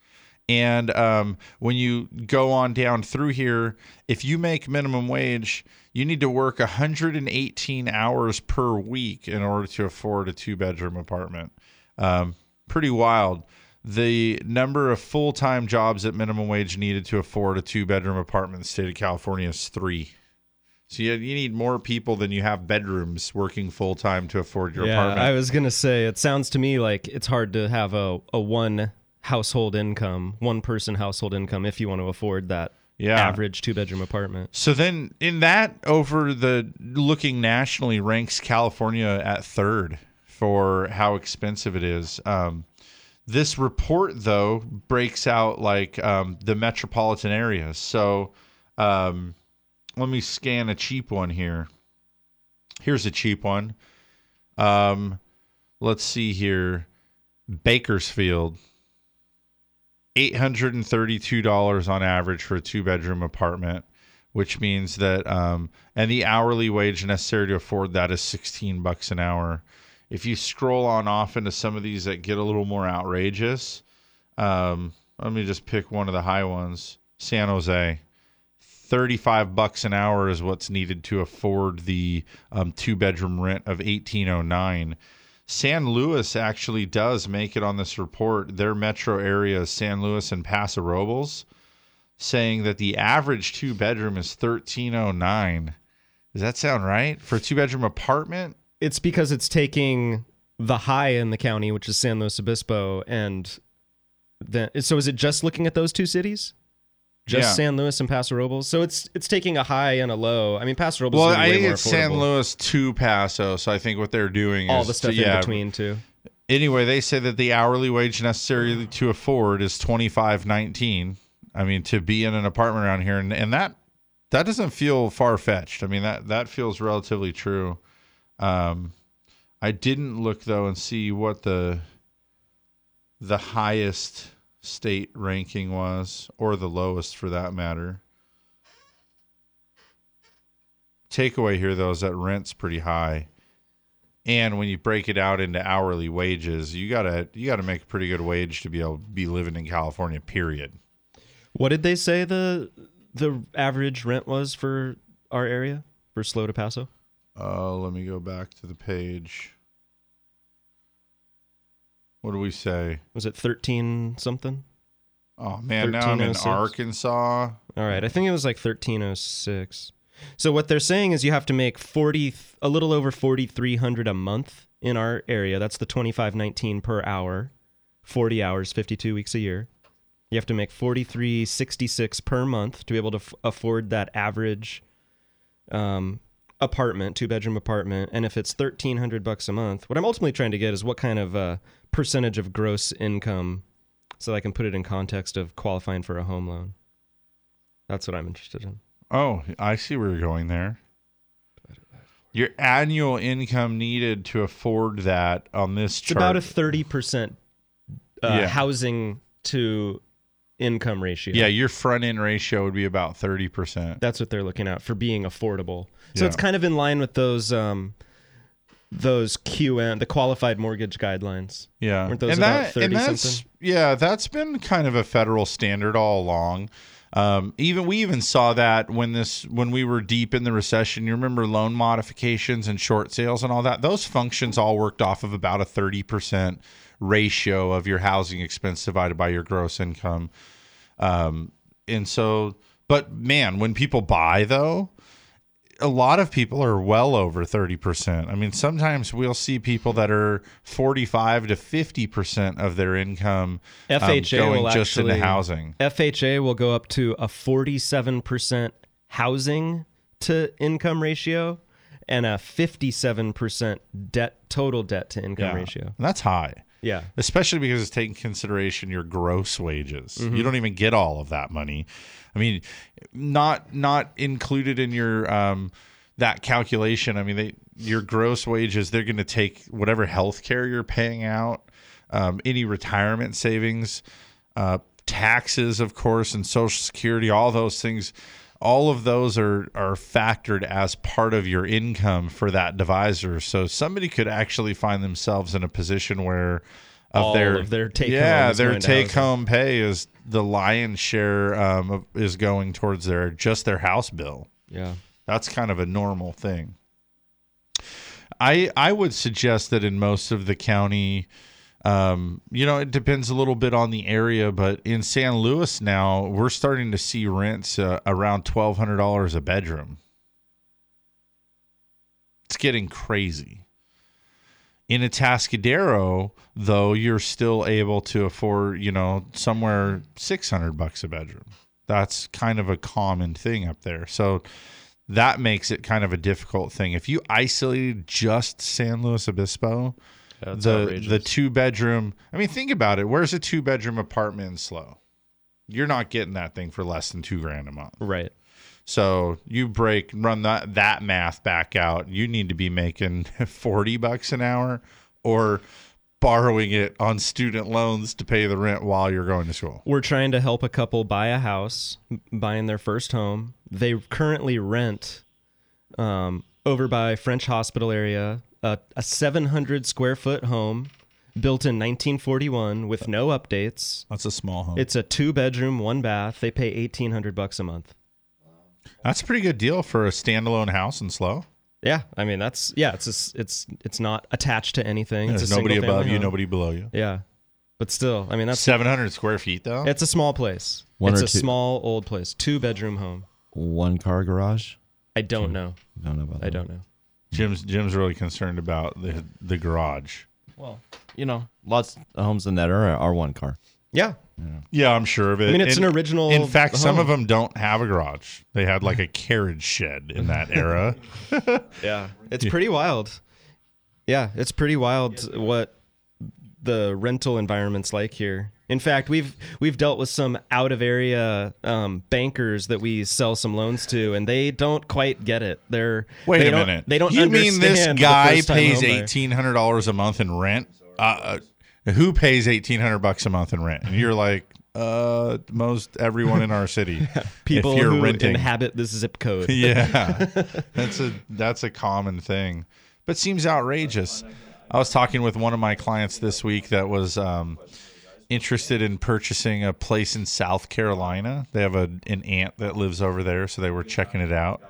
And um, when you go on down through here, if you make minimum wage, you need to work 118 hours per week in order to afford a two bedroom apartment. Um, pretty wild. The number of full time jobs at minimum wage needed to afford a two bedroom apartment in the state of California is three. So you, you need more people than you have bedrooms working full time to afford your yeah, apartment. I was gonna say it sounds to me like it's hard to have a, a one household income, one person household income if you want to afford that Yeah. average two bedroom apartment. So then, in that, over the looking nationally, ranks California at third for how expensive it is. Um, this report, though, breaks out like um, the metropolitan areas. So um, let me scan a cheap one here. Here's a cheap one. Um, let's see here Bakersfield. $832 on average for a two bedroom apartment, which means that, um, and the hourly wage necessary to afford that is 16 bucks an hour. If you scroll on off into some of these that get a little more outrageous, um, let me just pick one of the high ones San Jose. 35 bucks an hour is what's needed to afford the um, two bedroom rent of 1809 san luis actually does make it on this report their metro area san luis and paso robles saying that the average two bedroom is 1309 does that sound right? For a two bedroom apartment? It's because it's taking the high in the county, which is San Luis Obispo, and then so is it just looking at those two cities? Just Yeah. San Luis and Paso Robles. So it's it's taking a high and a low. I mean, Paso Robles well is i think it's san luis to paso so i think what they're doing All is the stuff to- yeah, in between too. anyway, they say that the hourly wage necessary to afford is twenty five nineteen. I mean, to be in an apartment around here, and, and that that doesn't feel far fetched. I mean, that that feels relatively true. Um, I didn't look though and see what the the highest state ranking was, or the lowest for that matter. Takeaway here though is that rent's pretty high and when you break it out into hourly wages you gotta you gotta make a pretty good wage to be able to be living in california period What did they say the the average rent was for our area for Slow to Paso? uh let me go back to the page what do we say Was it thirteen something? oh man now i'm in 1306? arkansas All right, I think it was like 1306. So what they're saying is you have to make 40 a little over 4300 a month in our area. That's the 2519 per hour. 40 hours, 52 weeks a year. You have to make 4366 per month to be able to f- afford that average um apartment, two bedroom apartment, and if it's thirteen hundred bucks a month, what I'm ultimately trying to get is what kind of uh, percentage of gross income, so that I can put it in context of qualifying for a home loan. That's what I'm interested in. Oh, I see where you're going there. Your annual income needed to afford that on this It's chart. about a thirty percent uh, Yeah. housing to income ratio. yeah, your front end ratio would be about 30%. That's what they're looking at for being affordable. So Yeah. it's kind of in line with those um, those QM, the qualified mortgage guidelines. Yeah. Weren't those and about that, 30 and that's, something? Yeah, that's been kind of a federal standard all along. Um, even we even saw that when this when we were deep in the recession. You remember loan modifications and short sales and all that. Those functions all worked off of about a thirty percent ratio of your housing expense divided by your gross income. Um, and so, but man, when people buy though, a lot of people are well over 30%. I mean, sometimes we'll see people that are 45 to 50% of their income um, FHA going will just actually into housing. FHA will go up to a forty-seven percent housing to income ratio and a fifty-seven percent debt total debt to income Yeah. ratio. That's high. Yeah. Especially because it's taking consideration your gross wages. Mhm. You don't even get all of that money. I mean, not not included in your um that calculation. I mean, they your gross wages, they're going to take whatever health care you're paying out, um, any retirement savings, uh, taxes, of course, and social security, all those things. All of those are are factored as part of your income for that divisor. So somebody could actually find themselves in a position where of All their of their take yeah their take home pay is the lion's share um, is going towards their just their house bill. Yeah. That's kind of a normal thing. I I would suggest that in most of the county, um, you know, it depends a little bit on the area, but in San Luis now, we're starting to see rents uh, around twelve hundred dollars a bedroom. It's getting crazy. In Atascadero, though, you're still able to afford, you know, somewhere six hundred bucks a bedroom. That's kind of a common thing up there. So that makes it kind of a difficult thing. If you isolated just San Luis Obispo, That's the outrageous. the two bedroom. I mean, think about it. Where's a two bedroom apartment in Slow? You're not getting that thing for less than two grand a month. Right. So you break run that that math back out. You need to be making forty bucks an hour or borrowing it on student loans to pay the rent while you're going to school. We're trying to help a couple buy a house, buying their first home. They currently rent um, over by French Hospital area a, a 700 square foot home built in 1941 with no updates. That's a small home. It's a two bedroom, one bath. They pay 1800 bucks a month. That's a pretty good deal for a standalone house in Slow. Yeah, I mean that's yeah, it's just, it's it's not attached to anything. There's it's a nobody single-family above you, home. nobody below you. Yeah, but still, I mean that's 700 square feet though. It's a small place. One it's or a two- small old place, two bedroom home. One car garage. I don't know. Don't know about I that. don't know. Jim's Jim's really concerned about the the garage. Well, you know, lots of homes in that area are one car. Yeah. Yeah, I'm sure of it. I mean, it's And an original In fact, some of them don't have a garage. They had like a carriage shed in that era. Yeah, it's pretty wild. Yeah, it's pretty wild what the rental environment's like here. In fact, we've we've dealt with some out of area um, bankers that we sell some loans to, and they don't quite get it. They're Wait they a don't, minute. They don't. You mean this guy pays eighteen hundred dollars a month in rent? Uh, uh, who pays eighteen hundred bucks a month in rent? And you're like, uh, most everyone in our city. People who renting. inhabit this zip code. yeah, that's a that's a common thing, but seems outrageous. I was talking with one of my clients this week that was um, interested in purchasing a place in South Carolina. They have a, an aunt that lives over there, so they were checking it out.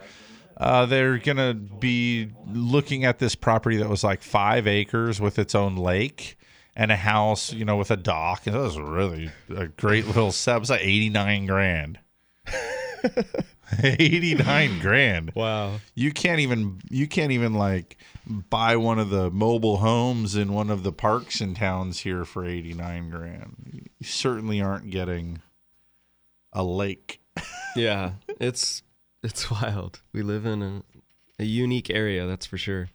Uh, they're gonna be looking at this property that was like five acres with its own lake and a house, you know, with a dock. And it was really a great little set. It was like eighty nine grand. 89 grand. Wow. You can't even you can't even like buy one of the mobile homes in one of the parks and towns here for 89 grand. You certainly aren't getting a lake. Yeah, it's it's wild. We live in a, a unique area, that's for sure.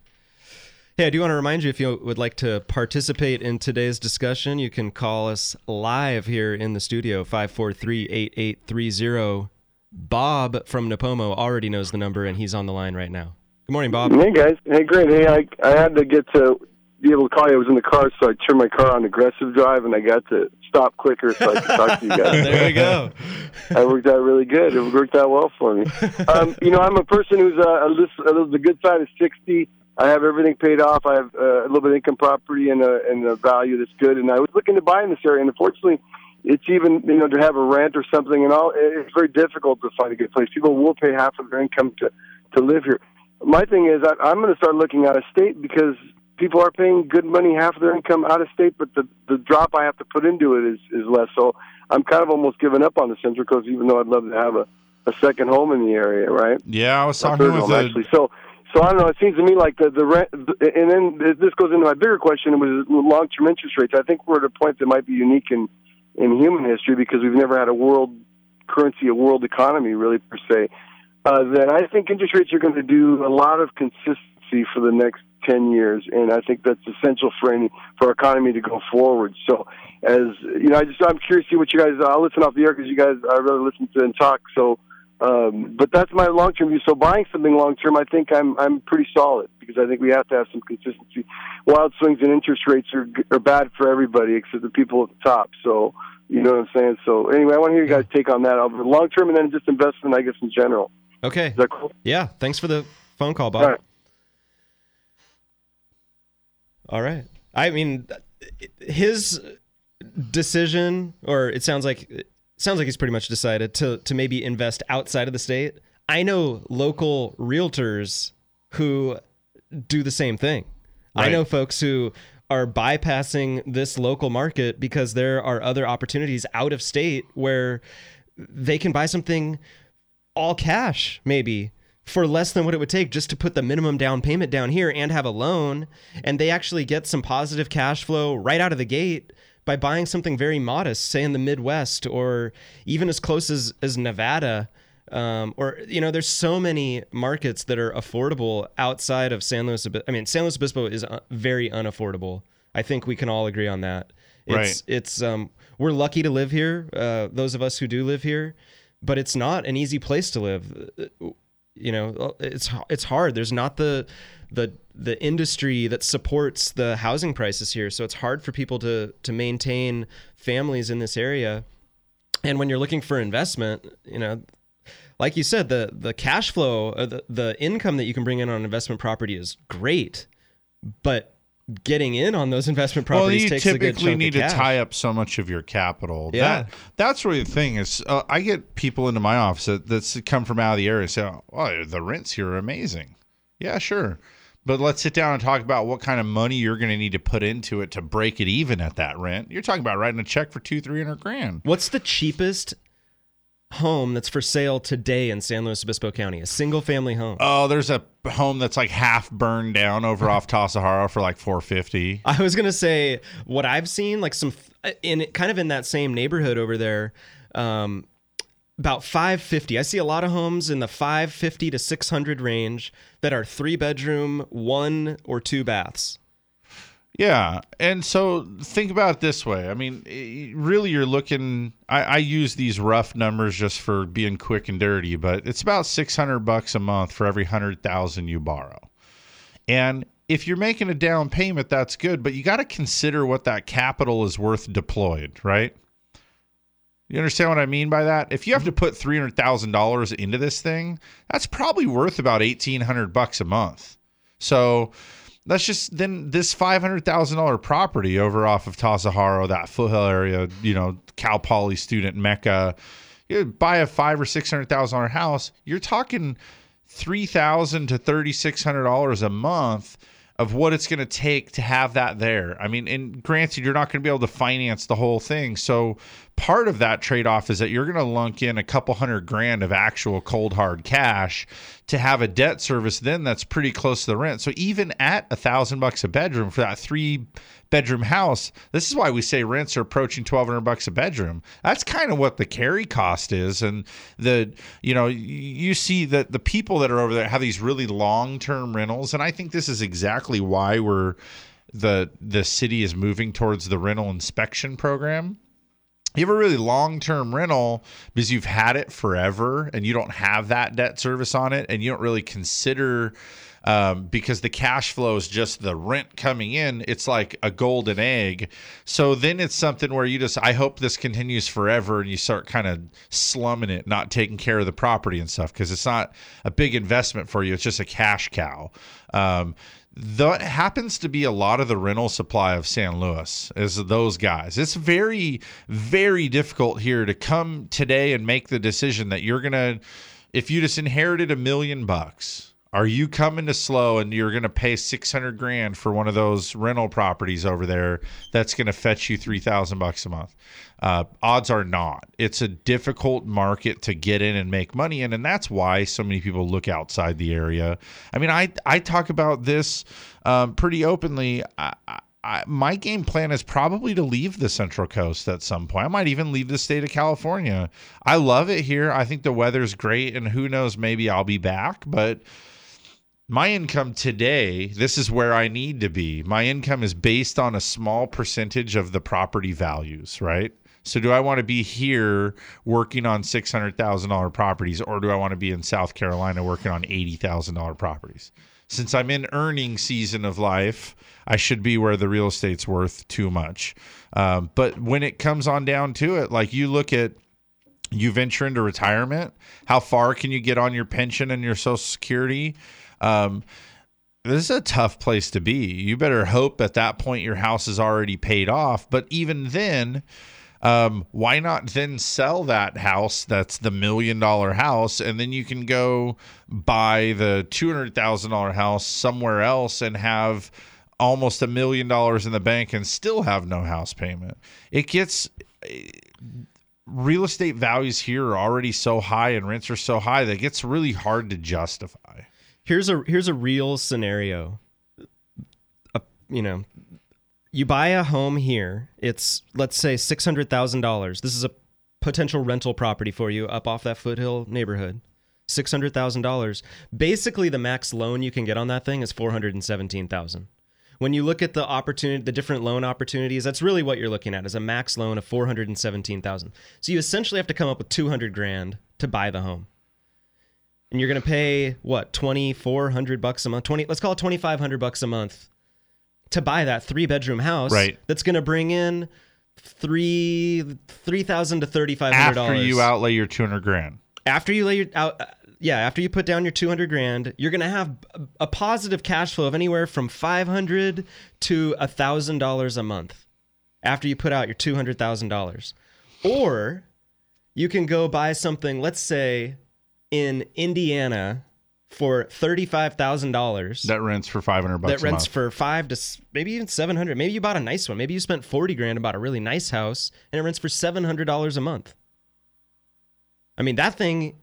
Hey, I do want to remind you if you would like to participate in today's discussion, you can call us live here in the studio 543-8830. Bob from Nipomo already knows the number and he's on the line right now. Good morning, Bob. Hey guys. Hey, great. Hey, I I had to get to be able to call you. I was in the car, so I turned my car on aggressive drive, and I got to stop quicker so I could talk to you guys. there we go. That worked out really good. It worked out well for me. Um, you know, I'm a person who's uh, a, a, the good side of 60. I have everything paid off. I have uh, a little bit of income property and a, and a value that's good. And I was looking to buy in this area, and unfortunately, it's even you know to have a rent or something and all. It's very difficult to find a good place. People will pay half of their income to to live here. My thing is, I, I'm going to start looking out of state because people are paying good money, half of their income out of state, but the the drop I have to put into it is is less. So I'm kind of almost giving up on the Central Coast, even though I'd love to have a a second home in the area, right? Yeah, I was talking with home, the, actually. So so I don't know. It seems to me like the the rent, and then this goes into my bigger question. It was long term interest rates. I think we're at a point that might be unique in in human history because we've never had a world currency, a world economy, really per se. Uh, that I think interest rates are going to do a lot of consistency for the next 10 years, and I think that's essential for any for our economy to go forward. So, as you know, I just I'm curious to see what you guys. I'll listen off the air because you guys I really listen to and talk. So, um, but that's my long term view. So, buying something long term, I think I'm I'm pretty solid because I think we have to have some consistency. Wild swings in interest rates are are bad for everybody except the people at the top. So, you know what I'm saying. So, anyway, I want to hear you guys take on that over long term and then just investment, I guess, in general. Okay. Cool? Yeah. Thanks for the phone call, Bob. All right. All right. I mean, his decision, or it sounds like sounds like he's pretty much decided to to maybe invest outside of the state. I know local realtors who do the same thing. I know folks who are bypassing this local market because there are other opportunities out of state where they can buy something all cash maybe for less than what it would take just to put the minimum down payment down here and have a loan and they actually get some positive cash flow right out of the gate by buying something very modest say in the midwest or even as close as, as nevada um, or you know there's so many markets that are affordable outside of san luis i mean san luis obispo is uh, very unaffordable. I think we can all agree on that. It's Right. it's um we're lucky to live here uh, those of us who do live here but it's not an easy place to live. You know it's it's hard. There's not the the the industry that supports the housing prices here so it's hard for people to to maintain families in this area and when you're looking for investment you know like you said the the cash flow uh, the, the income that you can bring in on an investment property is great but getting in on those investment properties well, you takes a good typically chunk need of to tie up so much of your capital. Yeah. That, that's really the thing is uh, I get people into my office that that's come from out of the area and say, "Oh, the rents here are amazing." Yeah, sure. But let's sit down and talk about what kind of money you're going to need to put into it to break it even at that rent. You're talking about writing a check for two, three hundred grand. What's the cheapest home that's for sale today in San Luis Obispo County? A single family home. Oh, there's a home that's like half burned down over off Tassajara for like four fifty. I was gonna say what I've seen, like some in kind of in that same neighborhood over there, um, about 550. I see a lot of homes in the 550 to 600 range that are three bedroom, one or two baths. Yeah, and so think about it this way. I mean, really, you're looking. I, I use these rough numbers just for being quick and dirty, but it's about six hundred bucks a month for every hundred thousand you borrow. And if you're making a down payment, that's good, but you got to consider what that capital is worth deployed, right? You understand what I mean by that? If you have to put three hundred thousand dollars into this thing, that's probably worth about eighteen hundred bucks a month. So that's just then this five hundred thousand dollar property over off of Tassajara, that foothill area, you know, Cal Poly student mecca. You buy a five or six hundred thousand dollar house, you're talking three thousand to thirty six hundred dollars a month of what it's going to take to have that there. I mean, and granted, you're not going to be able to finance the whole thing. So part of that trade off is that you're going to lunk in a couple hundred grand of actual cold hard cash to have a debt service then that's pretty close to the rent. So even at a thousand bucks a bedroom for that three bedroom house, this is why we say rents are approaching twelve hundred bucks a bedroom. That's kind of what the carry cost is, and the you know you see that the people that are over there have these really long term rentals, and I think this is exactly why we're the the city is moving towards the rental inspection program you have a really long term rental because you've had it forever and you don't have that debt service on it and you don't really consider um, because the cash flow is just the rent coming in it's like a golden egg. So then it's something where you just i hope this continues forever and you start kind of slumming it not taking care of the property and stuff because it's not a big investment for you it's just a cash cow. Um, that happens to be a lot of the rental supply of San Luis is those guys. It's very, very difficult here to come today and make the decision that you're gonna, if you just inherited a million bucks, are you coming to slow and you're gonna pay six hundred grand for one of those rental properties over there that's gonna fetch you three thousand bucks a month? Uh, odds are not. It's a difficult market to get in and make money in, and that's why so many people look outside the area. I mean, I I talk about this um, pretty openly. I, I, my game plan is probably to leave the Central Coast at some point. I might even leave the state of California. I love it here. I think the weather's great, and who knows, maybe I'll be back. But my income today, this is where I need to be. My income is based on a small percentage of the property values, right? So do I want to be here working on six hundred thousand dollar properties, or do I want to be in South Carolina working on eighty thousand dollar properties? Since I'm in earning season of life, I should be where the real estate's worth too much. Um, but when it comes on down to it, like you look at you venture into retirement, how far can you get on your pension and your social security? Um, this is a tough place to be. You better hope at that point your house is already paid off. But even then, um, why not then sell that house that's the million dollar house and then you can go buy the $200,000 house somewhere else and have almost a million dollars in the bank and still have no house payment. It gets real estate values here are already so high and rents are so high that it gets really hard to justify. Here's a here's a real scenario. Uh, you know, you buy a home here. It's let's say six hundred thousand dollars. This is a potential rental property for you up off that foothill neighborhood. Six hundred thousand dollars. Basically, the max loan you can get on that thing is four hundred and seventeen thousand. When you look at the opportunity, the different loan opportunities, that's really what you're looking at is a max loan of four hundred and seventeen thousand. So you essentially have to come up with two hundred grand to buy the home and you're going to pay what 2400 bucks a month? 20 let's call it 2500 bucks a month to buy that three bedroom house right. that's going to bring in three 3000 to 3500 after you outlay your 200 grand. After you lay your out uh, yeah after you put down your 200 grand you're going to have a positive cash flow of anywhere from 500 to a thousand dollars a month after you put out your $200000 or you can go buy something let's say in Indiana for thirty-five thousand dollars. That rents for five hundred bucks. That rents for five to maybe even seven hundred. Maybe you bought a nice one. Maybe you spent forty grand and bought a really nice house, and it rents for seven hundred dollars a month. I mean, that thing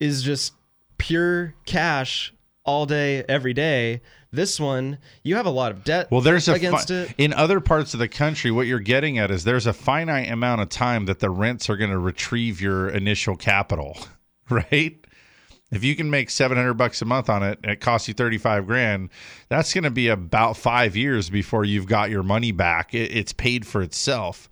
is just pure cash all day, every day. This one, you have a lot of debt. Well, there's a against fi- it. in other parts of the country. What you're getting at is there's a finite amount of time that the rents are going to retrieve your initial capital, right? If you can make 700 bucks a month on it and it costs you 35 grand, that's going to be about five years before you've got your money back. It, it's paid for itself.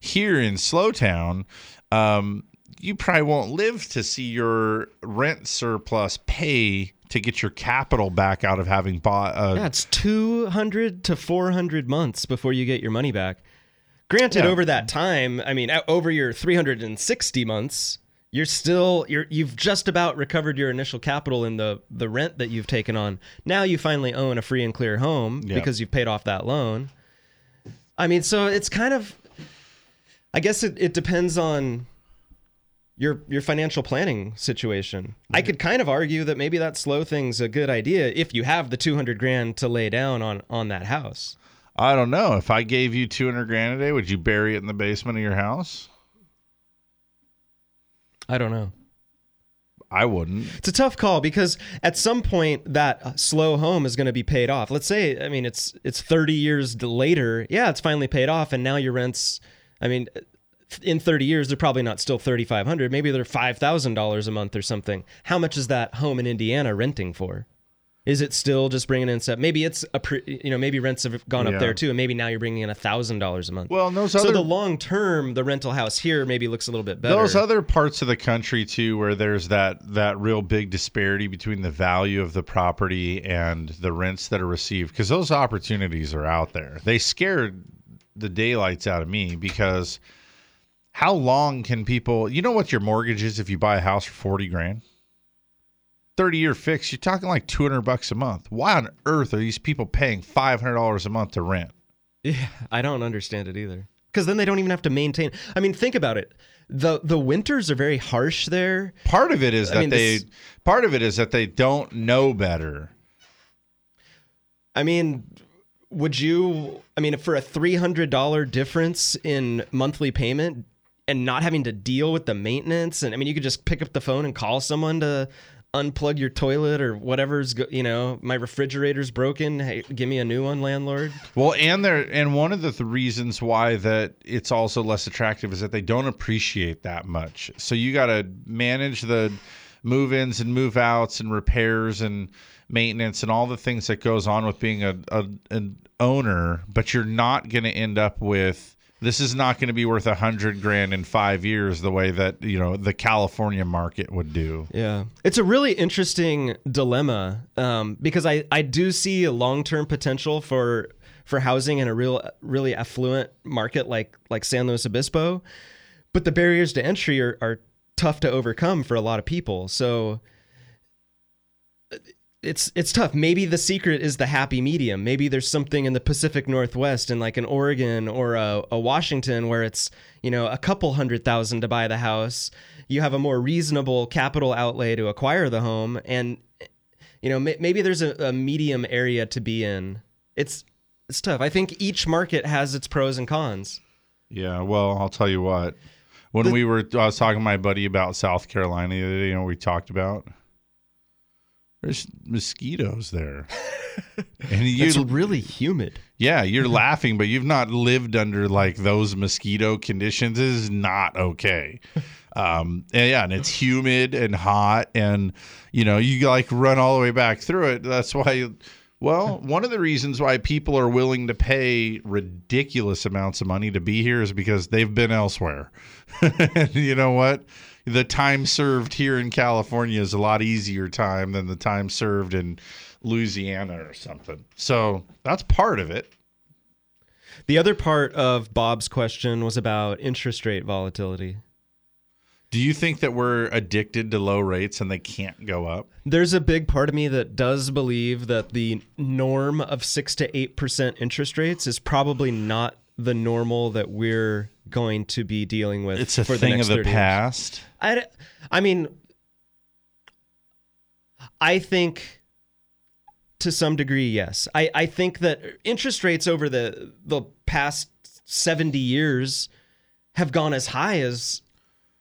Here in Slowtown, um, you probably won't live to see your rent surplus pay to get your capital back out of having bought. A, yeah, it's 200 to 400 months before you get your money back. Granted, Yeah. over that time, I mean, over your 360 months, you're still you're you've just about recovered your initial capital in the the rent that you've taken on. Now you finally own a free and clear home Yeah. because you've paid off that loan. I mean, so it's kind of I guess it, it depends on your your financial planning situation. I could kind of argue that maybe that slow thing's a good idea if you have the 200 grand to lay down on on that house. I don't know. If I gave you 200 grand a day, would you bury it in the basement of your house? I don't know. I wouldn't. It's a tough call because at some point that slow home is going to be paid off. Let's say, I mean, it's it's 30 years later. Yeah, it's finally paid off, and now your rents. I mean, in 30 years, they're probably not still 3,500. Maybe they're five thousand dollars a month or something. How much is that home in Indiana renting for? Is it still just bringing in stuff? Maybe it's a, pre, you know, maybe rents have gone up Yeah. there too, and maybe now you're bringing in a thousand dollars a month. Well, and those so other- the long term, the rental house here maybe looks a little bit better. Those other parts of the country too, where there's that that real big disparity between the value of the property and the rents that are received, because those opportunities are out there. They scared the daylights out of me because how long can people? You know what your mortgage is if you buy a house for forty grand. 30 year fix, you're talking like 200 bucks a month. Why on earth are these people paying $500 a month to rent? Yeah, I don't understand it either. Because then they don't even have to maintain. I mean, think about it. the The winters are very harsh there. Part of it is I that mean, they this- part of it is that they don't know better. I mean, would you? I mean, for a three hundred dollar difference in monthly payment and not having to deal with the maintenance, and I mean, you could just pick up the phone and call someone to unplug your toilet or whatever's go, you know my refrigerator's broken hey give me a new one landlord Well, and there and one of the th- reasons why that it's also less attractive is that they don't appreciate that much. So you got to manage the move-ins and move-outs and repairs and maintenance and all the things that goes on with being a, a an owner, but you're not going to end up with this is not going to be worth a hundred grand in five years the way that you know the California market would do. Yeah, it's a really interesting dilemma um, because I, I do see a long term potential for for housing in a real really affluent market like like San Luis Obispo, but the barriers to entry are, are tough to overcome for a lot of people. So it's it's tough. Maybe the secret is the happy medium. Maybe there's something in the Pacific Northwest in like an Oregon or a, a Washington where it's you know a couple hundred thousand to buy the house. You have a more reasonable capital outlay to acquire the home, and you know may, maybe there's a, a medium area to be in. It's it's tough. I think each market has its pros and cons. Yeah, well, I'll tell you what. When The- we were, I was talking to my buddy about South Carolina the other day. You know, we talked about. There's mosquitoes there, and It's really humid. Yeah, you're laughing, but you've not lived under like those mosquito conditions. It is not okay. Um, and yeah, and it's humid and hot, and you know you like run all the way back through it. That's why. Well, one of the reasons why people are willing to pay ridiculous amounts of money to be here is because they've been elsewhere. You know what? The time served here in California is a lot easier time than the time served in Louisiana or something. So that's part of it. The other part of Bob's question was about interest rate volatility. Do you think that we're addicted to low rates and they can't go up? There's a big part of me that does believe that the norm of 6 to 8% interest rates is probably not the normal that we're going to be dealing with It's a for the thing next of the 30 years. past. I, I mean, I think to some degree, yes. I, I think that interest rates over the the past 70 years have gone as high as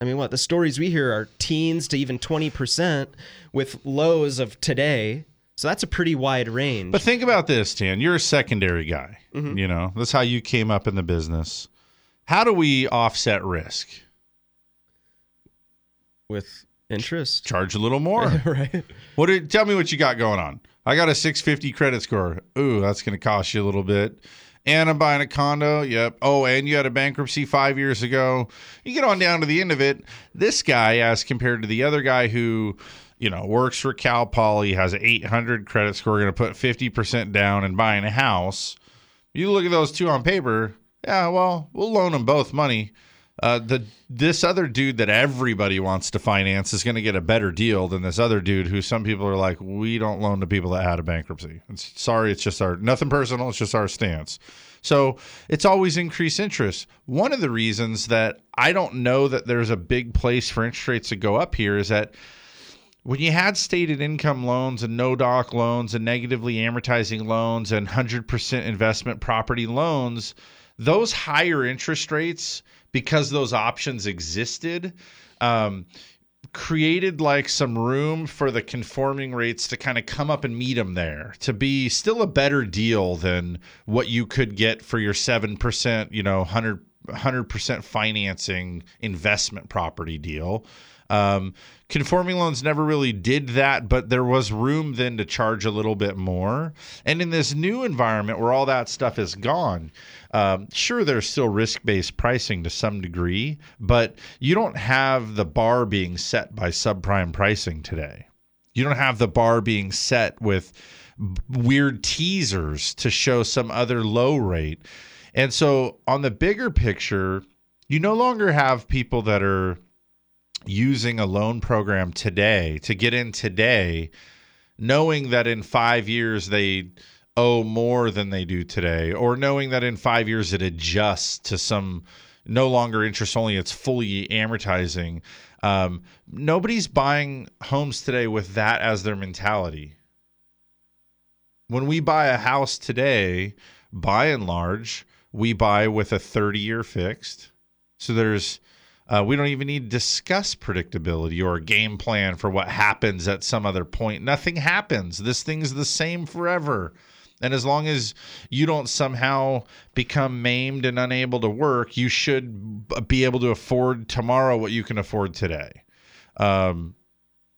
I mean, what the stories we hear are teens to even 20% with lows of today. So that's a pretty wide range. But think about this, Dan. You're a secondary guy. Mm-hmm. You know, that's how you came up in the business. How do we offset risk? With interest. Charge a little more. right. What did, tell me what you got going on. I got a 650 credit score. Ooh, that's going to cost you a little bit. And I'm buying a condo. Yep. Oh, and you had a bankruptcy five years ago. You get on down to the end of it. This guy, as compared to the other guy who, you know, works for Cal Poly, has an 800 credit score, going to put 50% down and buying a house. You look at those two on paper. Yeah, well, we'll loan them both money. Uh, the this other dude that everybody wants to finance is going to get a better deal than this other dude who some people are like, we don't loan to people that had a bankruptcy. It's, sorry, it's just our nothing personal. It's just our stance. So it's always increased interest. One of the reasons that I don't know that there's a big place for interest rates to go up here is that when you had stated income loans and no doc loans and negatively amortizing loans and 100% investment property loans, those higher interest rates, because those options existed, um, created like some room for the conforming rates to kind of come up and meet them there to be still a better deal than what you could get for your 7%, you know, 100 100% financing investment property deal. Um, conforming loans never really did that, but there was room then to charge a little bit more. And in this new environment where all that stuff is gone, um, sure, there's still risk based pricing to some degree, but you don't have the bar being set by subprime pricing today. You don't have the bar being set with weird teasers to show some other low rate. And so, on the bigger picture, you no longer have people that are using a loan program today to get in today, knowing that in five years they owe more than they do today, or knowing that in five years it adjusts to some no longer interest only, it's fully amortizing. Um, nobody's buying homes today with that as their mentality. When we buy a house today, by and large, we buy with a 30 year fixed. So there's uh, we don't even need to discuss predictability or a game plan for what happens at some other point. Nothing happens. This thing's the same forever. And as long as you don't somehow become maimed and unable to work, you should be able to afford tomorrow what you can afford today. Um,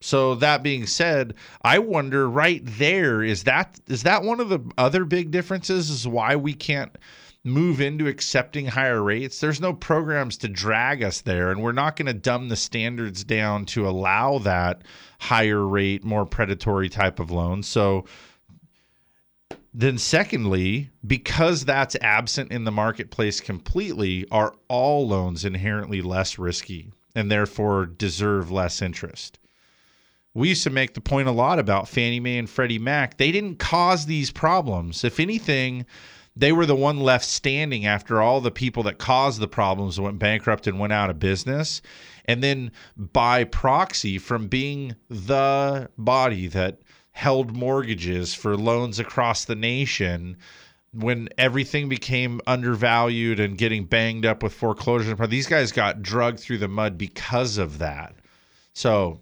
so that being said, I wonder right there is that is that one of the other big differences is why we can't move into accepting higher rates. There's no programs to drag us there, and we're not going to dumb the standards down to allow that higher rate, more predatory type of loan. So then secondly, because that's absent in the marketplace completely, are all loans inherently less risky and therefore deserve less interest? We used to make the point a lot about Fannie Mae and Freddie Mac. They didn't cause these problems. If anything, they were the one left standing after all the people that caused the problems went bankrupt and went out of business. And then by proxy, from being the body that held mortgages for loans across the nation, when everything became undervalued and getting banged up with foreclosure, these guys got drugged through the mud because of that. So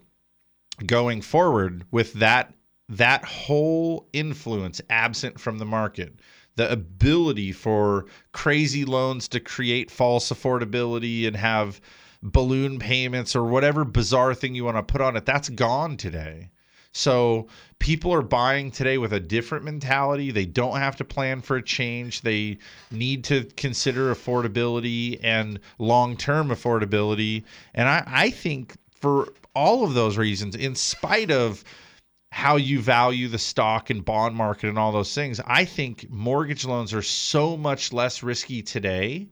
going forward with that that whole influence absent from the market the ability for crazy loans to create false affordability and have balloon payments or whatever bizarre thing you want to put on it, that's gone today. So people are buying today with a different mentality. They don't have to plan for a change. They need to consider affordability and long term affordability. And I, I think for all of those reasons, in spite of how you value the stock and bond market and all those things. I think mortgage loans are so much less risky today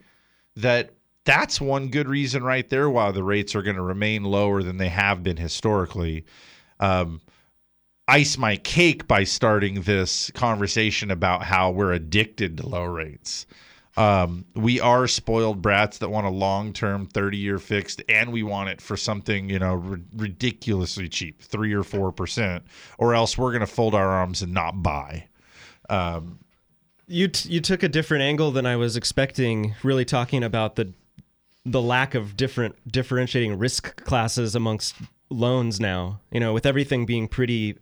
that that's one good reason right there why the rates are going to remain lower than they have been historically. Um, ice my cake by starting this conversation about how we're addicted to low rates. Um, we are spoiled brats that want a long term 30 year fixed and we want it for something, you know, r- ridiculously cheap, three or 4%, or else we're going to fold our arms and not buy. Um, you, t- you took a different angle than I was expecting, really talking about the the lack of different differentiating risk classes amongst loans now. You know, with everything being pretty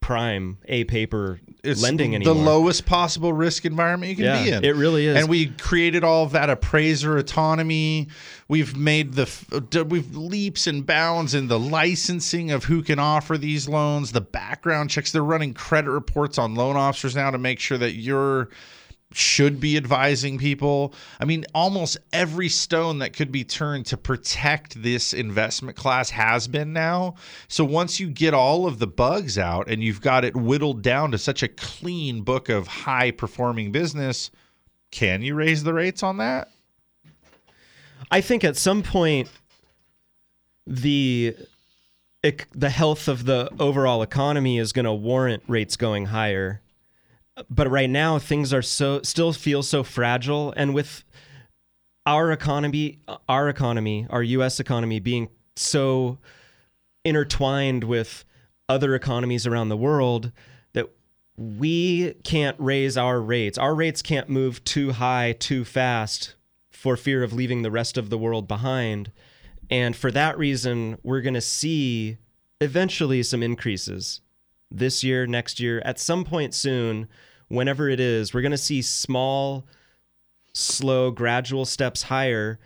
prime A paper it's lending anymore. The lowest possible risk environment you can yeah, be in. It really is. And we created all of that appraiser autonomy. We've made the uh, we've leaps and bounds in the licensing of who can offer these loans, the background checks. They're running credit reports on loan officers now to make sure that you're should be advising people. I mean, almost every stone that could be turned to protect this investment class has been now. So once you get all of the bugs out and you've got it whittled down to such a clean book of high performing business, can you raise the rates on that? I think at some point the the health of the overall economy is going to warrant rates going higher but right now things are so still feel so fragile. And with our economy our economy our US economy being so intertwined with other economies around the world that we can't raise our rates. Our rates can't move too high too fast for fear of leaving the rest of the world behind. And for that reason, we're going to see eventually some increases this year, next year, at some point soon, whenever it is, we're going to see small, slow, gradual steps higher.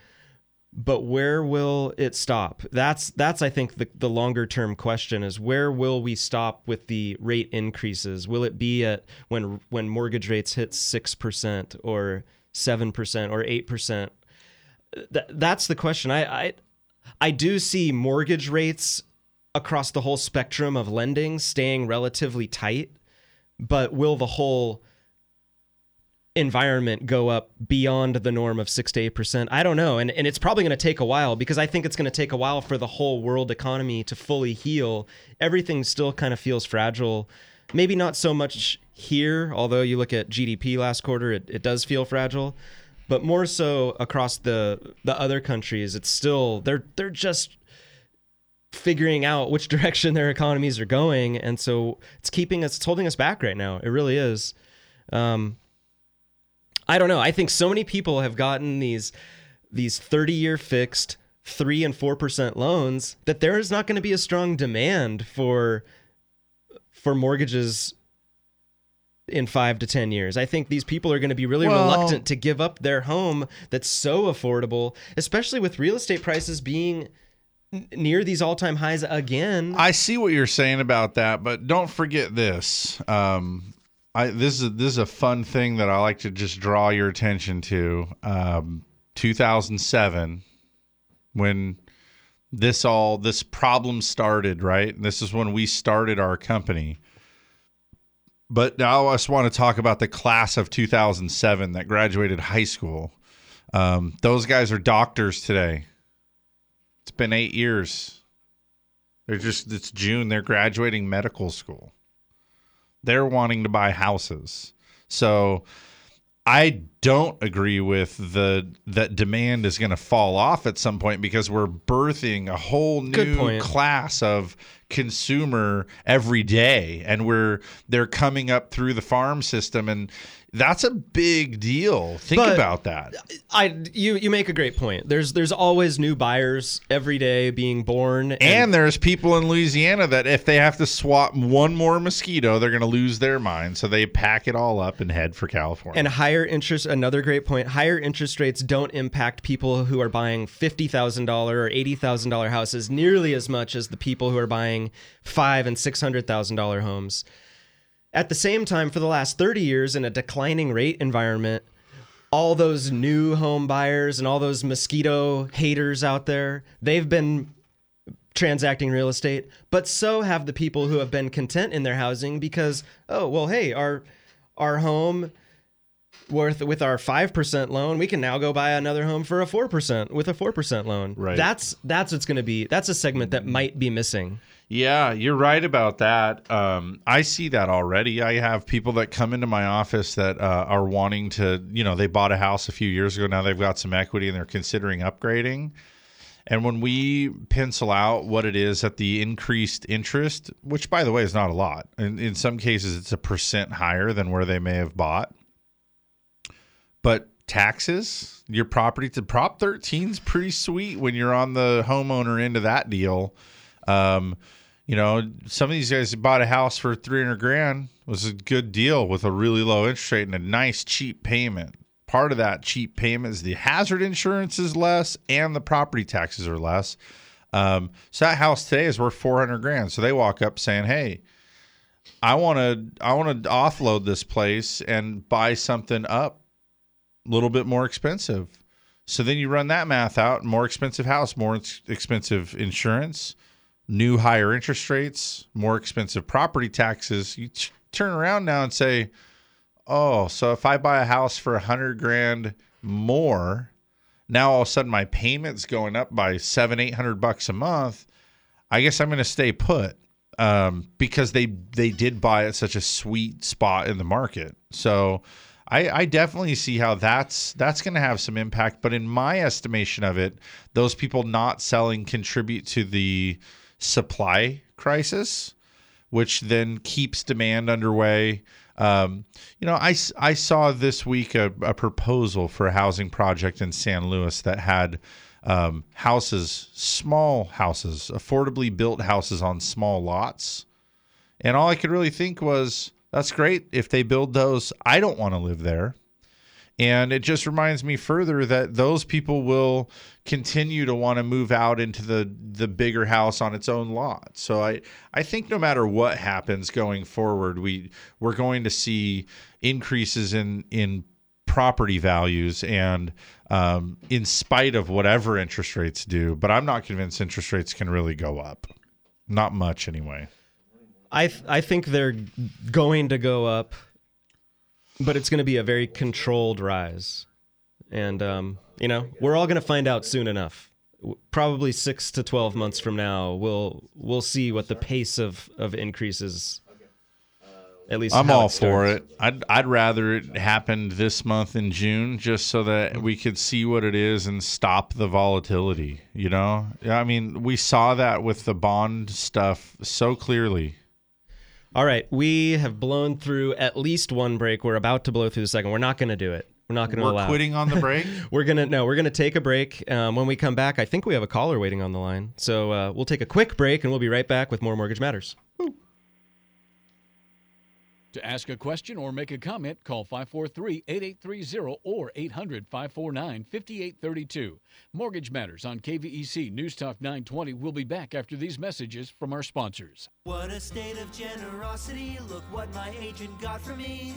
But where will it stop? That's that's I think the, the longer term question is where will we stop with the rate increases? Will it be at when when mortgage rates hit six percent or seven percent or eight percent? Th- that's the question. I, I I do see mortgage rates across the whole spectrum of lending staying relatively tight, but will the whole environment go up beyond the norm of 6 to 8%? I don't know. And and it's probably going to take a while because I think it's going to take a while for the whole world economy to fully heal. Everything still kind of feels fragile. Maybe not so much here, although you look at GDP last quarter, it, it does feel fragile. But more so across the the other countries, it's still they're they're just figuring out which direction their economies are going, and so it's keeping us, it's holding us back right now. It really is. Um, I don't know. I think so many people have gotten these these thirty year fixed three and four percent loans that there is not going to be a strong demand for for mortgages in five to 10 years. I think these people are going to be really Well- reluctant to give up their home that's so affordable, especially with real estate prices being near these all time highs again. I see what you're saying about that, but don't forget this. Um, I this is this is a fun thing that I like to just draw your attention to. Um, 2007, when this all this problem started, right? This is when we started our company. But now I just want to talk about the class of 2007 that graduated high school. Um, those guys are doctors today. Been eight years. They're just, it's June. They're graduating medical school. They're wanting to buy houses. So I don't agree with the that demand is going to fall off at some point because we're birthing a whole new class of consumer every day and we're they're coming up through the farm system and that's a big deal. Think But- about that. I you you make a great point. There's there's always new buyers every day being born And there's people in Louisiana that if they have to swap one more mosquito, they're going to lose their mind. So they pack it all up and head for California. And higher interest, another great point. Higher interest rates don't impact people who are buying fifty thousand dollar or eighty thousand dollar houses nearly as much as the people who are buying five and six hundred thousand dollar homes. At the same time, for the last thirty years, in a declining rate environment, all those new home buyers and all those mosquito haters out there, they've been transacting real estate, but so have the people who have been content in their housing because oh well, hey, our our home worth with our 5% loan we can now go buy another home for a 4% with a 4% loan Right. that's that's what's going to be that's a segment that might be missing Yeah, you're right about that. Um, I see that already. I have people that come into my office that uh, are wanting to, you know, they bought a house a few years ago. Now they've got some equity and they're considering upgrading. And when we pencil out what it is at the increased interest, which by the way is not a lot, in, in some cases it's a percent higher than where they may have bought. But taxes, your property to Prop 13 is pretty sweet when you're on the homeowner end of that deal. Um, you know, some of these guys bought a house for 300 grand was a good deal with a really low interest rate and a nice cheap payment. Part of that cheap payment is the hazard insurance is less and the property taxes are less. Um, so that house today is worth 400 grand. So they walk up saying, "Hey, I want to I want to offload this place and buy something up a little bit more expensive." So then you run that math out, more expensive house, more ex- expensive insurance, new higher interest rates, more expensive property taxes. You t- turn around now and say, "Oh, so if I buy a house for a hundred grand more, now all of a sudden my payment's going up by seven, eight hundred bucks a month. I guess I'm going to stay put um, because they they did buy at such a sweet spot in the market. So I, I definitely see how that's that's going to have some impact. But in my estimation of it, those people not selling contribute to the supply crisis, which then keeps demand underway. Um, you know, I, I saw this week a, a proposal for a housing project in San Luis that had um, houses, small houses, affordably built houses on small lots. And all I could really think was, that's great. If they build those, I don't want to live there. And it just reminds me further that those people will continue to want to move out into the the bigger house on its own lot. So I I think no matter what happens going forward, we we're going to see increases in in property values and um, in spite of whatever interest rates do. But I'm not convinced interest rates can really go up. Not much anyway. I th- I think they're going to go up, but it's going to be a very controlled rise, and um, you know we're all going to find out soon enough. Probably six to twelve months from now, we'll we'll see what the pace of of increases. At least I'm all it for it. I'd I'd rather it happened this month in June just so that mm-hmm. we could see what it is and stop the volatility, you know? I mean, we saw that with the bond stuff so clearly. All right, we have blown through at least one break. We're about to blow through the second. We're not going to do it. We're not going to We're allow. quitting on the break? we're gonna no. We're gonna take a break. Um, when we come back, I think we have a caller waiting on the line. So uh, we'll take a quick break and we'll be right back with more Mortgage Matters. To ask a question or make a comment, call 543 8830 or 800 549 5832. Mortgage Matters on KVEC News Talk 920 will be back after these messages from our sponsors. What a state of generosity. Look what my agent got for me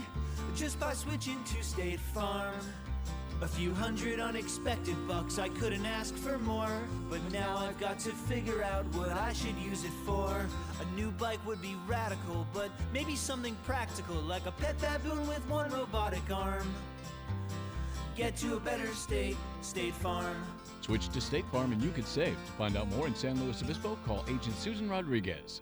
just by switching to State Farm. A few hundred unexpected bucks, I couldn't ask for more. But now I've got to figure out what I should use it for. A new bike would be radical, but maybe something practical, like a pet baboon with one robotic arm. Get to a better state, State Farm. Switch to State Farm and you could save. To find out more in San Luis Obispo, call Agent Susan Rodriguez.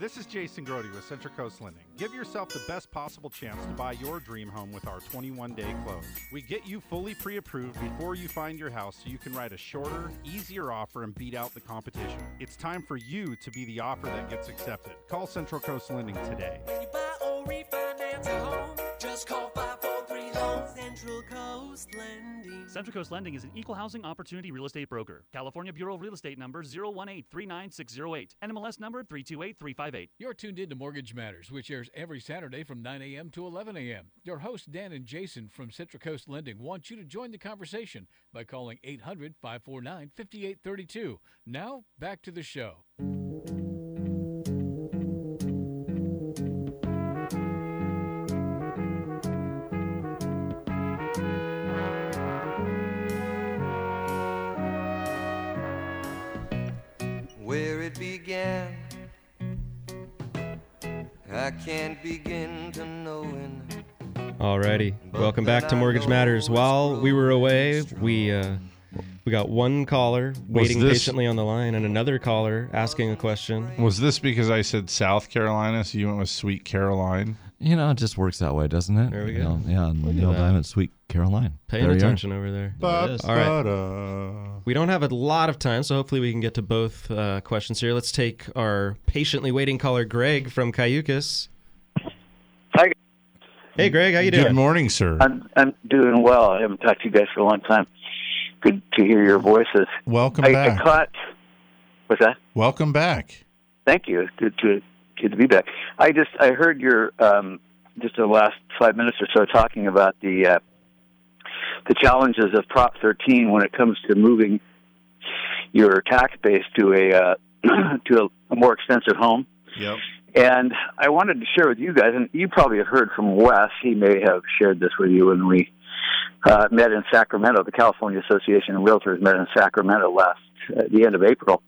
This is Jason Grody with Central Coast Lending. Give yourself the best possible chance to buy your dream home with our 21 day close. We get you fully pre approved before you find your house so you can write a shorter, easier offer and beat out the competition. It's time for you to be the offer that gets accepted. Call Central Coast Lending today. Buy or refinance a home, just call 543 Loan. Central Coast Lending. Central Coast Lending is an equal housing opportunity real estate broker. California Bureau of Real Estate number 018 39608. NMLS number 328358. You're tuned in to Mortgage Matters, which airs every Saturday from 9 a.m. to 11 a.m. Your hosts, Dan and Jason from Central Coast Lending, want you to join the conversation by calling 800 549 5832. Now, back to the show. Can't begin to knowing. Alrighty, welcome back to Mortgage Matters. While we were away, we uh, we got one caller waiting this- patiently on the line, and another caller asking a question. Was this because I said South Carolina, so you went with Sweet Caroline? You know, it just works that way, doesn't it? There we You go. know, yeah, Look at Neil that. Diamond, Sweet Caroline. Paying There you are. attention over there. There it is. All right. We don't have a lot of time, so hopefully we can get to both uh, questions here. Let's take our patiently waiting caller, Greg from Cayucos. Hi. Hey, Greg, how you doing? Good morning, sir. I'm I'm doing well. I haven't talked to you guys for a long time. Good to hear your voices. Welcome I, back. I caught. What's that? Welcome back. Thank you. Good to good to be back. I just I heard your um, just the last five minutes or so talking about the uh, the challenges of Prop 13 when it comes to moving your tax base to a uh, to a, a more expensive home. Yep. And I wanted to share with you guys, and you probably have heard from Wes. He may have shared this with you when we uh, met in Sacramento. The California Association of Realtors met in Sacramento last at the end of April.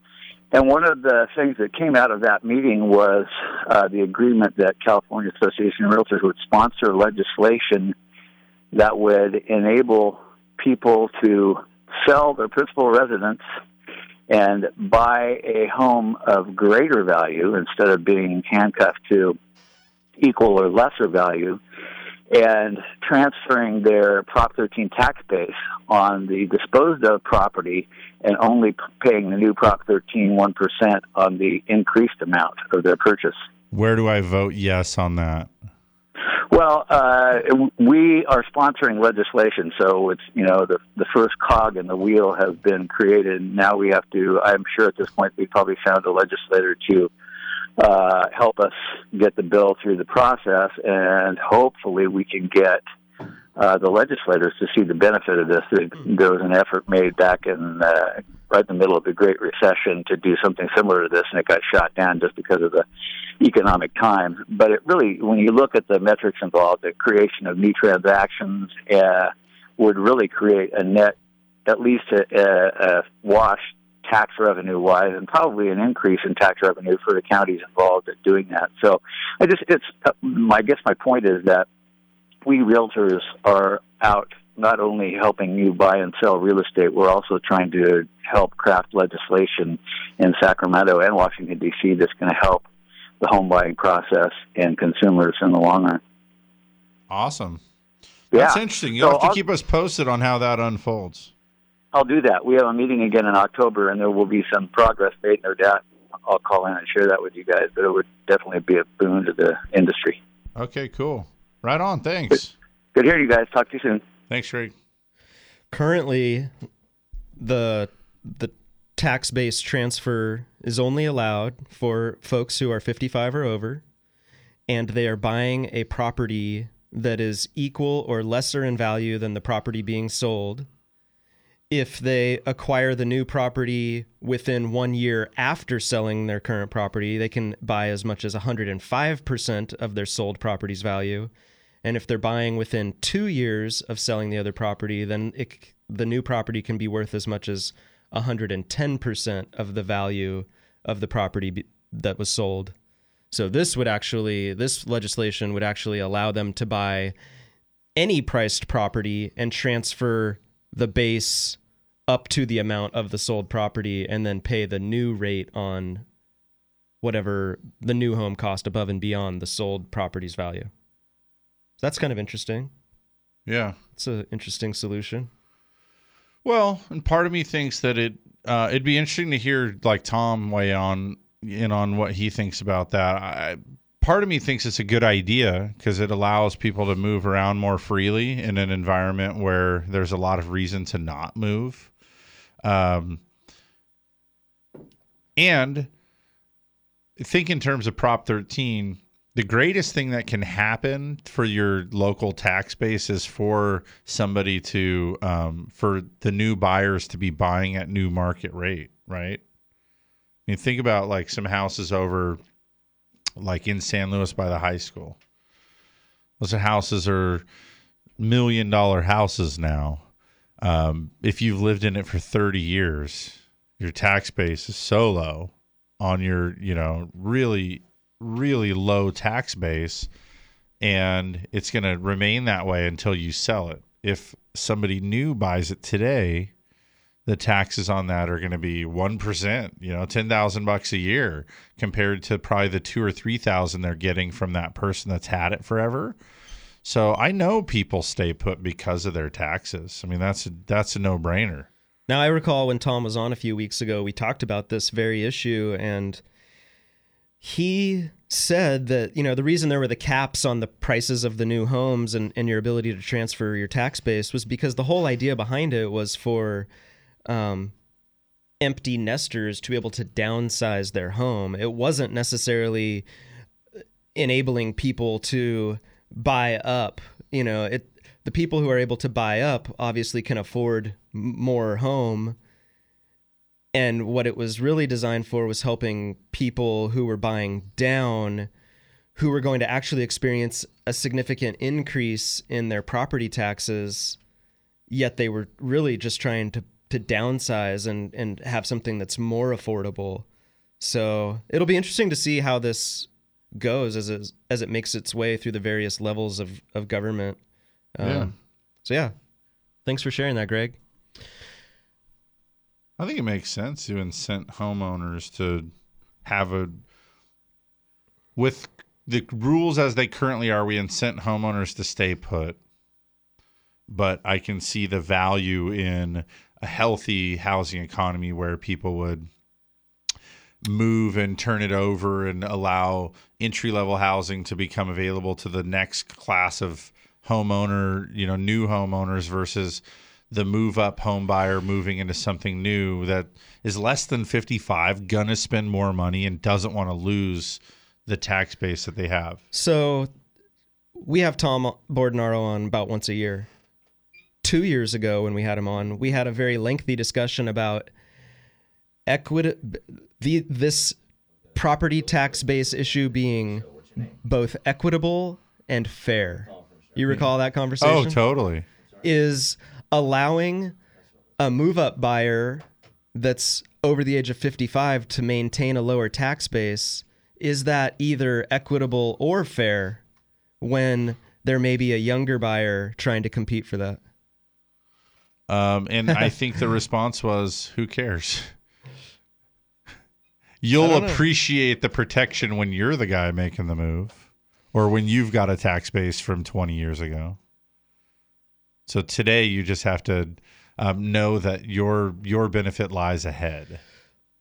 And one of the things that came out of that meeting was uh, the agreement that California Association of Realtors would sponsor legislation that would enable people to sell their principal residence and buy a home of greater value instead of being handcuffed to equal or lesser value and transferring their Prop 13 tax base on the disposed of property and only paying the new Prop 13 1% on the increased amount of their purchase. Where do I vote yes on that? Well, uh, we are sponsoring legislation, so it's you know the the first cog in the wheel has been created. Now we have to. I'm sure at this point we probably found a legislator to uh, help us get the bill through the process, and hopefully we can get uh, the legislators to see the benefit of this. There was an effort made back in uh, right in the middle of the Great Recession to do something similar to this, and it got shot down just because of the economic times. But it really, when you look at the metrics involved, the creation of new transactions uh, would really create a net, at least a, a, a wash tax revenue wise, and probably an increase in tax revenue for the counties involved in doing that. So, I just, it's, uh, I guess my point is that we realtors are out not only helping you buy and sell real estate, we're also trying to help craft legislation in Sacramento and Washington, D.C. that's going to help the home buying process and consumers in the long run. Awesome. Yeah. That's interesting. You'll So have to I'll- keep us posted on how that unfolds. I'll do that. We have a meeting again in October, and there will be some progress made, no doubt. I'll call in and share that with you guys, but it would definitely be a boon to the industry. Okay, cool. Right on. Thanks. Good hearing you guys. Talk to you soon. Thanks, Greg. currently the the tax based transfer is only allowed for folks who are 55 or over and they are buying a property that is equal or lesser in value than the property being sold if they acquire the new property within one year after selling their current property, they can buy as much as 105% of their sold property's value. And if they're buying within two years of selling the other property, then it, the new property can be worth as much as 110% of the value of the property be, that was sold. So this would actually, this legislation would actually allow them to buy any priced property and transfer the base up to the amount of the sold property and then pay the new rate on whatever the new home cost above and beyond the sold property's value. That's kind of interesting. Yeah. It's an interesting solution. Well, and part of me thinks that it uh, it'd be interesting to hear like Tom weigh on in on what he thinks about that. I, part of me thinks it's a good idea because it allows people to move around more freely in an environment where there's a lot of reason to not move. Um, and think in terms of Prop 13, the greatest thing that can happen for your local tax base is for somebody to, um, for the new buyers to be buying at new market rate, right? I mean, think about like some houses over, like in San Luis by the high school. Those houses are million dollar houses now. Um, if you've lived in it for 30 years, your tax base is so low on your, you know, really, really low tax base. And it's going to remain that way until you sell it. If somebody new buys it today, the taxes on that are going to be 1%, you know, 10,000 bucks a year compared to probably the 2 or 3,000 they're getting from that person that's had it forever. So I know people stay put because of their taxes. I mean, that's a, that's a no-brainer. Now, I recall when Tom was on a few weeks ago, we talked about this very issue, and he said that, you know, the reason there were the caps on the prices of the new homes and, and your ability to transfer your tax base was because the whole idea behind it was for um, empty nesters to be able to downsize their home. It wasn't necessarily enabling people to buy up. You know, it the people who are able to buy up obviously can afford more home And what it was really designed for was helping people who were buying down, who were going to actually experience a significant increase in their property taxes, yet they were really just trying to, to downsize and, and have something that's more affordable. So it'll be interesting to see how this goes as it, as it makes its way through the various levels of, of government. Um, Yeah. So yeah, thanks for sharing that, Greg. I think it makes sense to incent homeowners to have a with the rules as they currently are. We incent homeowners to stay put, but I can see the value in a healthy housing economy where people would move and turn it over and allow entry level housing to become available to the next class of homeowner, you know, new homeowners versus the move up home buyer moving into something new that is less than 55, gonna spend more money and doesn't want to lose the tax base that they have. So we have Tom Bordonaro on about once a year. Two years ago, when we had him on, we had a very lengthy discussion about equity, the this property tax base issue being both equitable and fair. You recall that conversation? Oh, totally. Is allowing a move up buyer that's over the age of 55 to maintain a lower tax base is that either equitable or fair when there may be a younger buyer trying to compete for that Um, and I think the response was, "Who cares?" You'll appreciate the protection when you're the guy making the move, or when you've got a tax base from 20 years ago. So today, you just have to um, know that your your benefit lies ahead.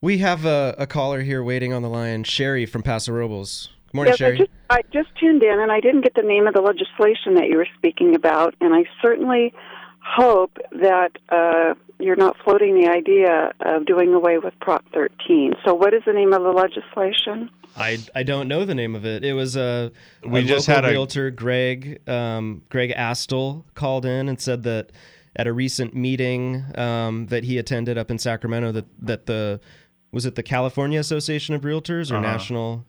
we have a, a caller here waiting on the line sherry from paso robles good morning yes, sherry I just, I just tuned in and I didn't get the name of the legislation that you were speaking about, and I certainly hope that uh, you're not floating the idea of doing away with Prop 13. So, what is the name of the legislation? I, I don't know the name of it. It was a, a We just local had a- realtor, Greg um, Greg Astle, called in and said that at a recent meeting um, that he attended up in Sacramento that that the was it the California Association of Realtors or Uh-huh. national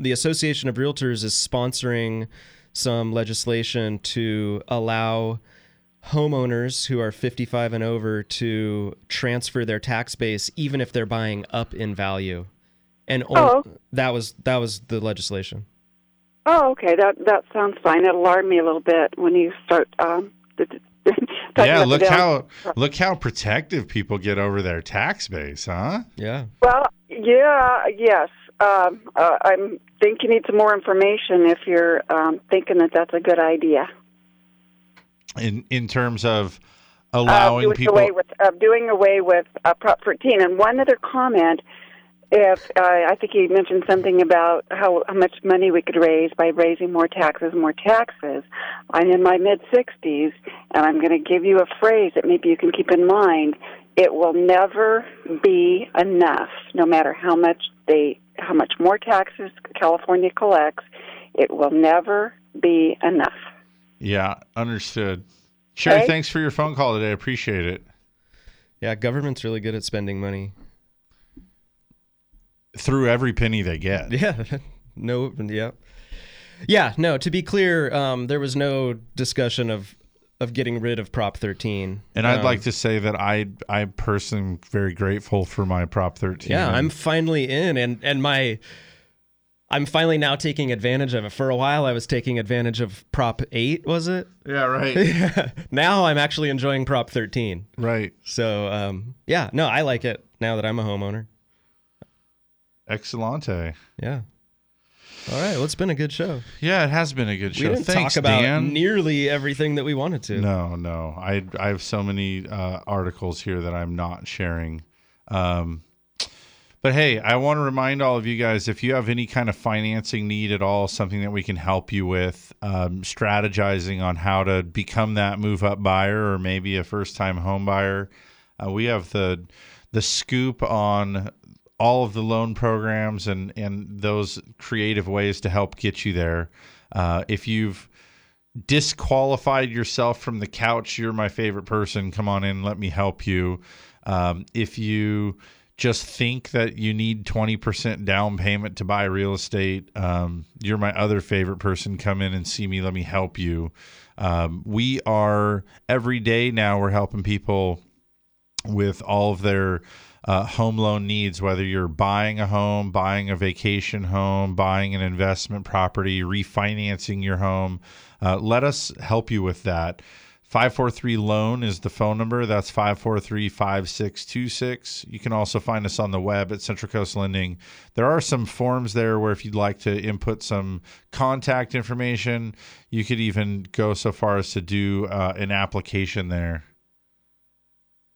the Association of Realtors is sponsoring some legislation to allow homeowners who are 55 and over to transfer their tax base even if they're buying up in value and on- Oh. that was that was the legislation Oh, okay. That that sounds fine. It alarmed me a little bit when you start. Um, talking yeah, about look how look how protective people get over their tax base, huh? yeah Well, yeah, yes. Um, uh, I think you need some more information if you're um, thinking that that's a good idea. In in terms of uh, allowing doing people. away with uh, doing away with uh, Prop 14. And one other comment: if uh, I think you mentioned something about how, how much money we could raise by raising more taxes, more taxes. I'm in my mid 60s, and I'm going to give you a phrase that maybe you can keep in mind. It will never be enough, no matter how much they, how much more taxes California collects. It will never be enough. Yeah, understood. Sherry, Okay. thanks for your phone call today. I appreciate it. yeah government's really good at spending money Through every penny they get. yeah no yeah yeah no to be clear um, there was no discussion of of getting rid of prop 13 And I'd Um, like to say that I I personally am very grateful for my Prop 13. Yeah, I'm finally in, and and my, I'm finally now taking advantage of it. For a while, I was taking advantage of Prop Eight, was it? Yeah, right. yeah. Now I'm actually enjoying Prop 13. Right. So, um, yeah, no, I like it now that I'm a homeowner. Excellente. Yeah. All right, well, it's been a good show. Yeah, it has been a good show. We didn't Thanks, talk about Dan. nearly everything that we wanted to. No, no. I I have so many uh, articles here that I'm not sharing. Um, but hey, I want to remind all of you guys if you have any kind of financing need at all, something that we can help you with, um, strategizing on how to become that move up buyer or maybe a first time home buyer, uh, we have the the scoop on all of the loan programs and and those creative ways to help get you there. Uh, if you've disqualified yourself from the couch, you're my favorite person. Come on in, let me help you. Um, if you just think that you need 20% down payment to buy real estate, um, you're my other favorite person. Come in and see me. Let me help you. Um, we are every day now, we're helping people with all of their uh, home loan needs, whether you're buying a home, buying a vacation home, buying an investment property, refinancing your home. Uh, let us help you with that. 543 loan is the phone number. That's 543 5626. You can also find us on the web at Central Coast Lending. There are some forms there where if you'd like to input some contact information, you could even go so far as to do uh, an application there.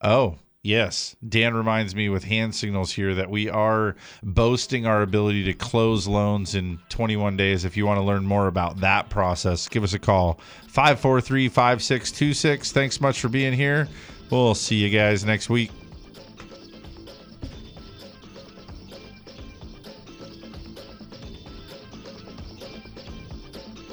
Oh, Yes, Dan reminds me with hand signals here that we are boasting our ability to close loans in 21 days. If you want to learn more about that process, give us a call 543 5626. Thanks much for being here. We'll see you guys next week.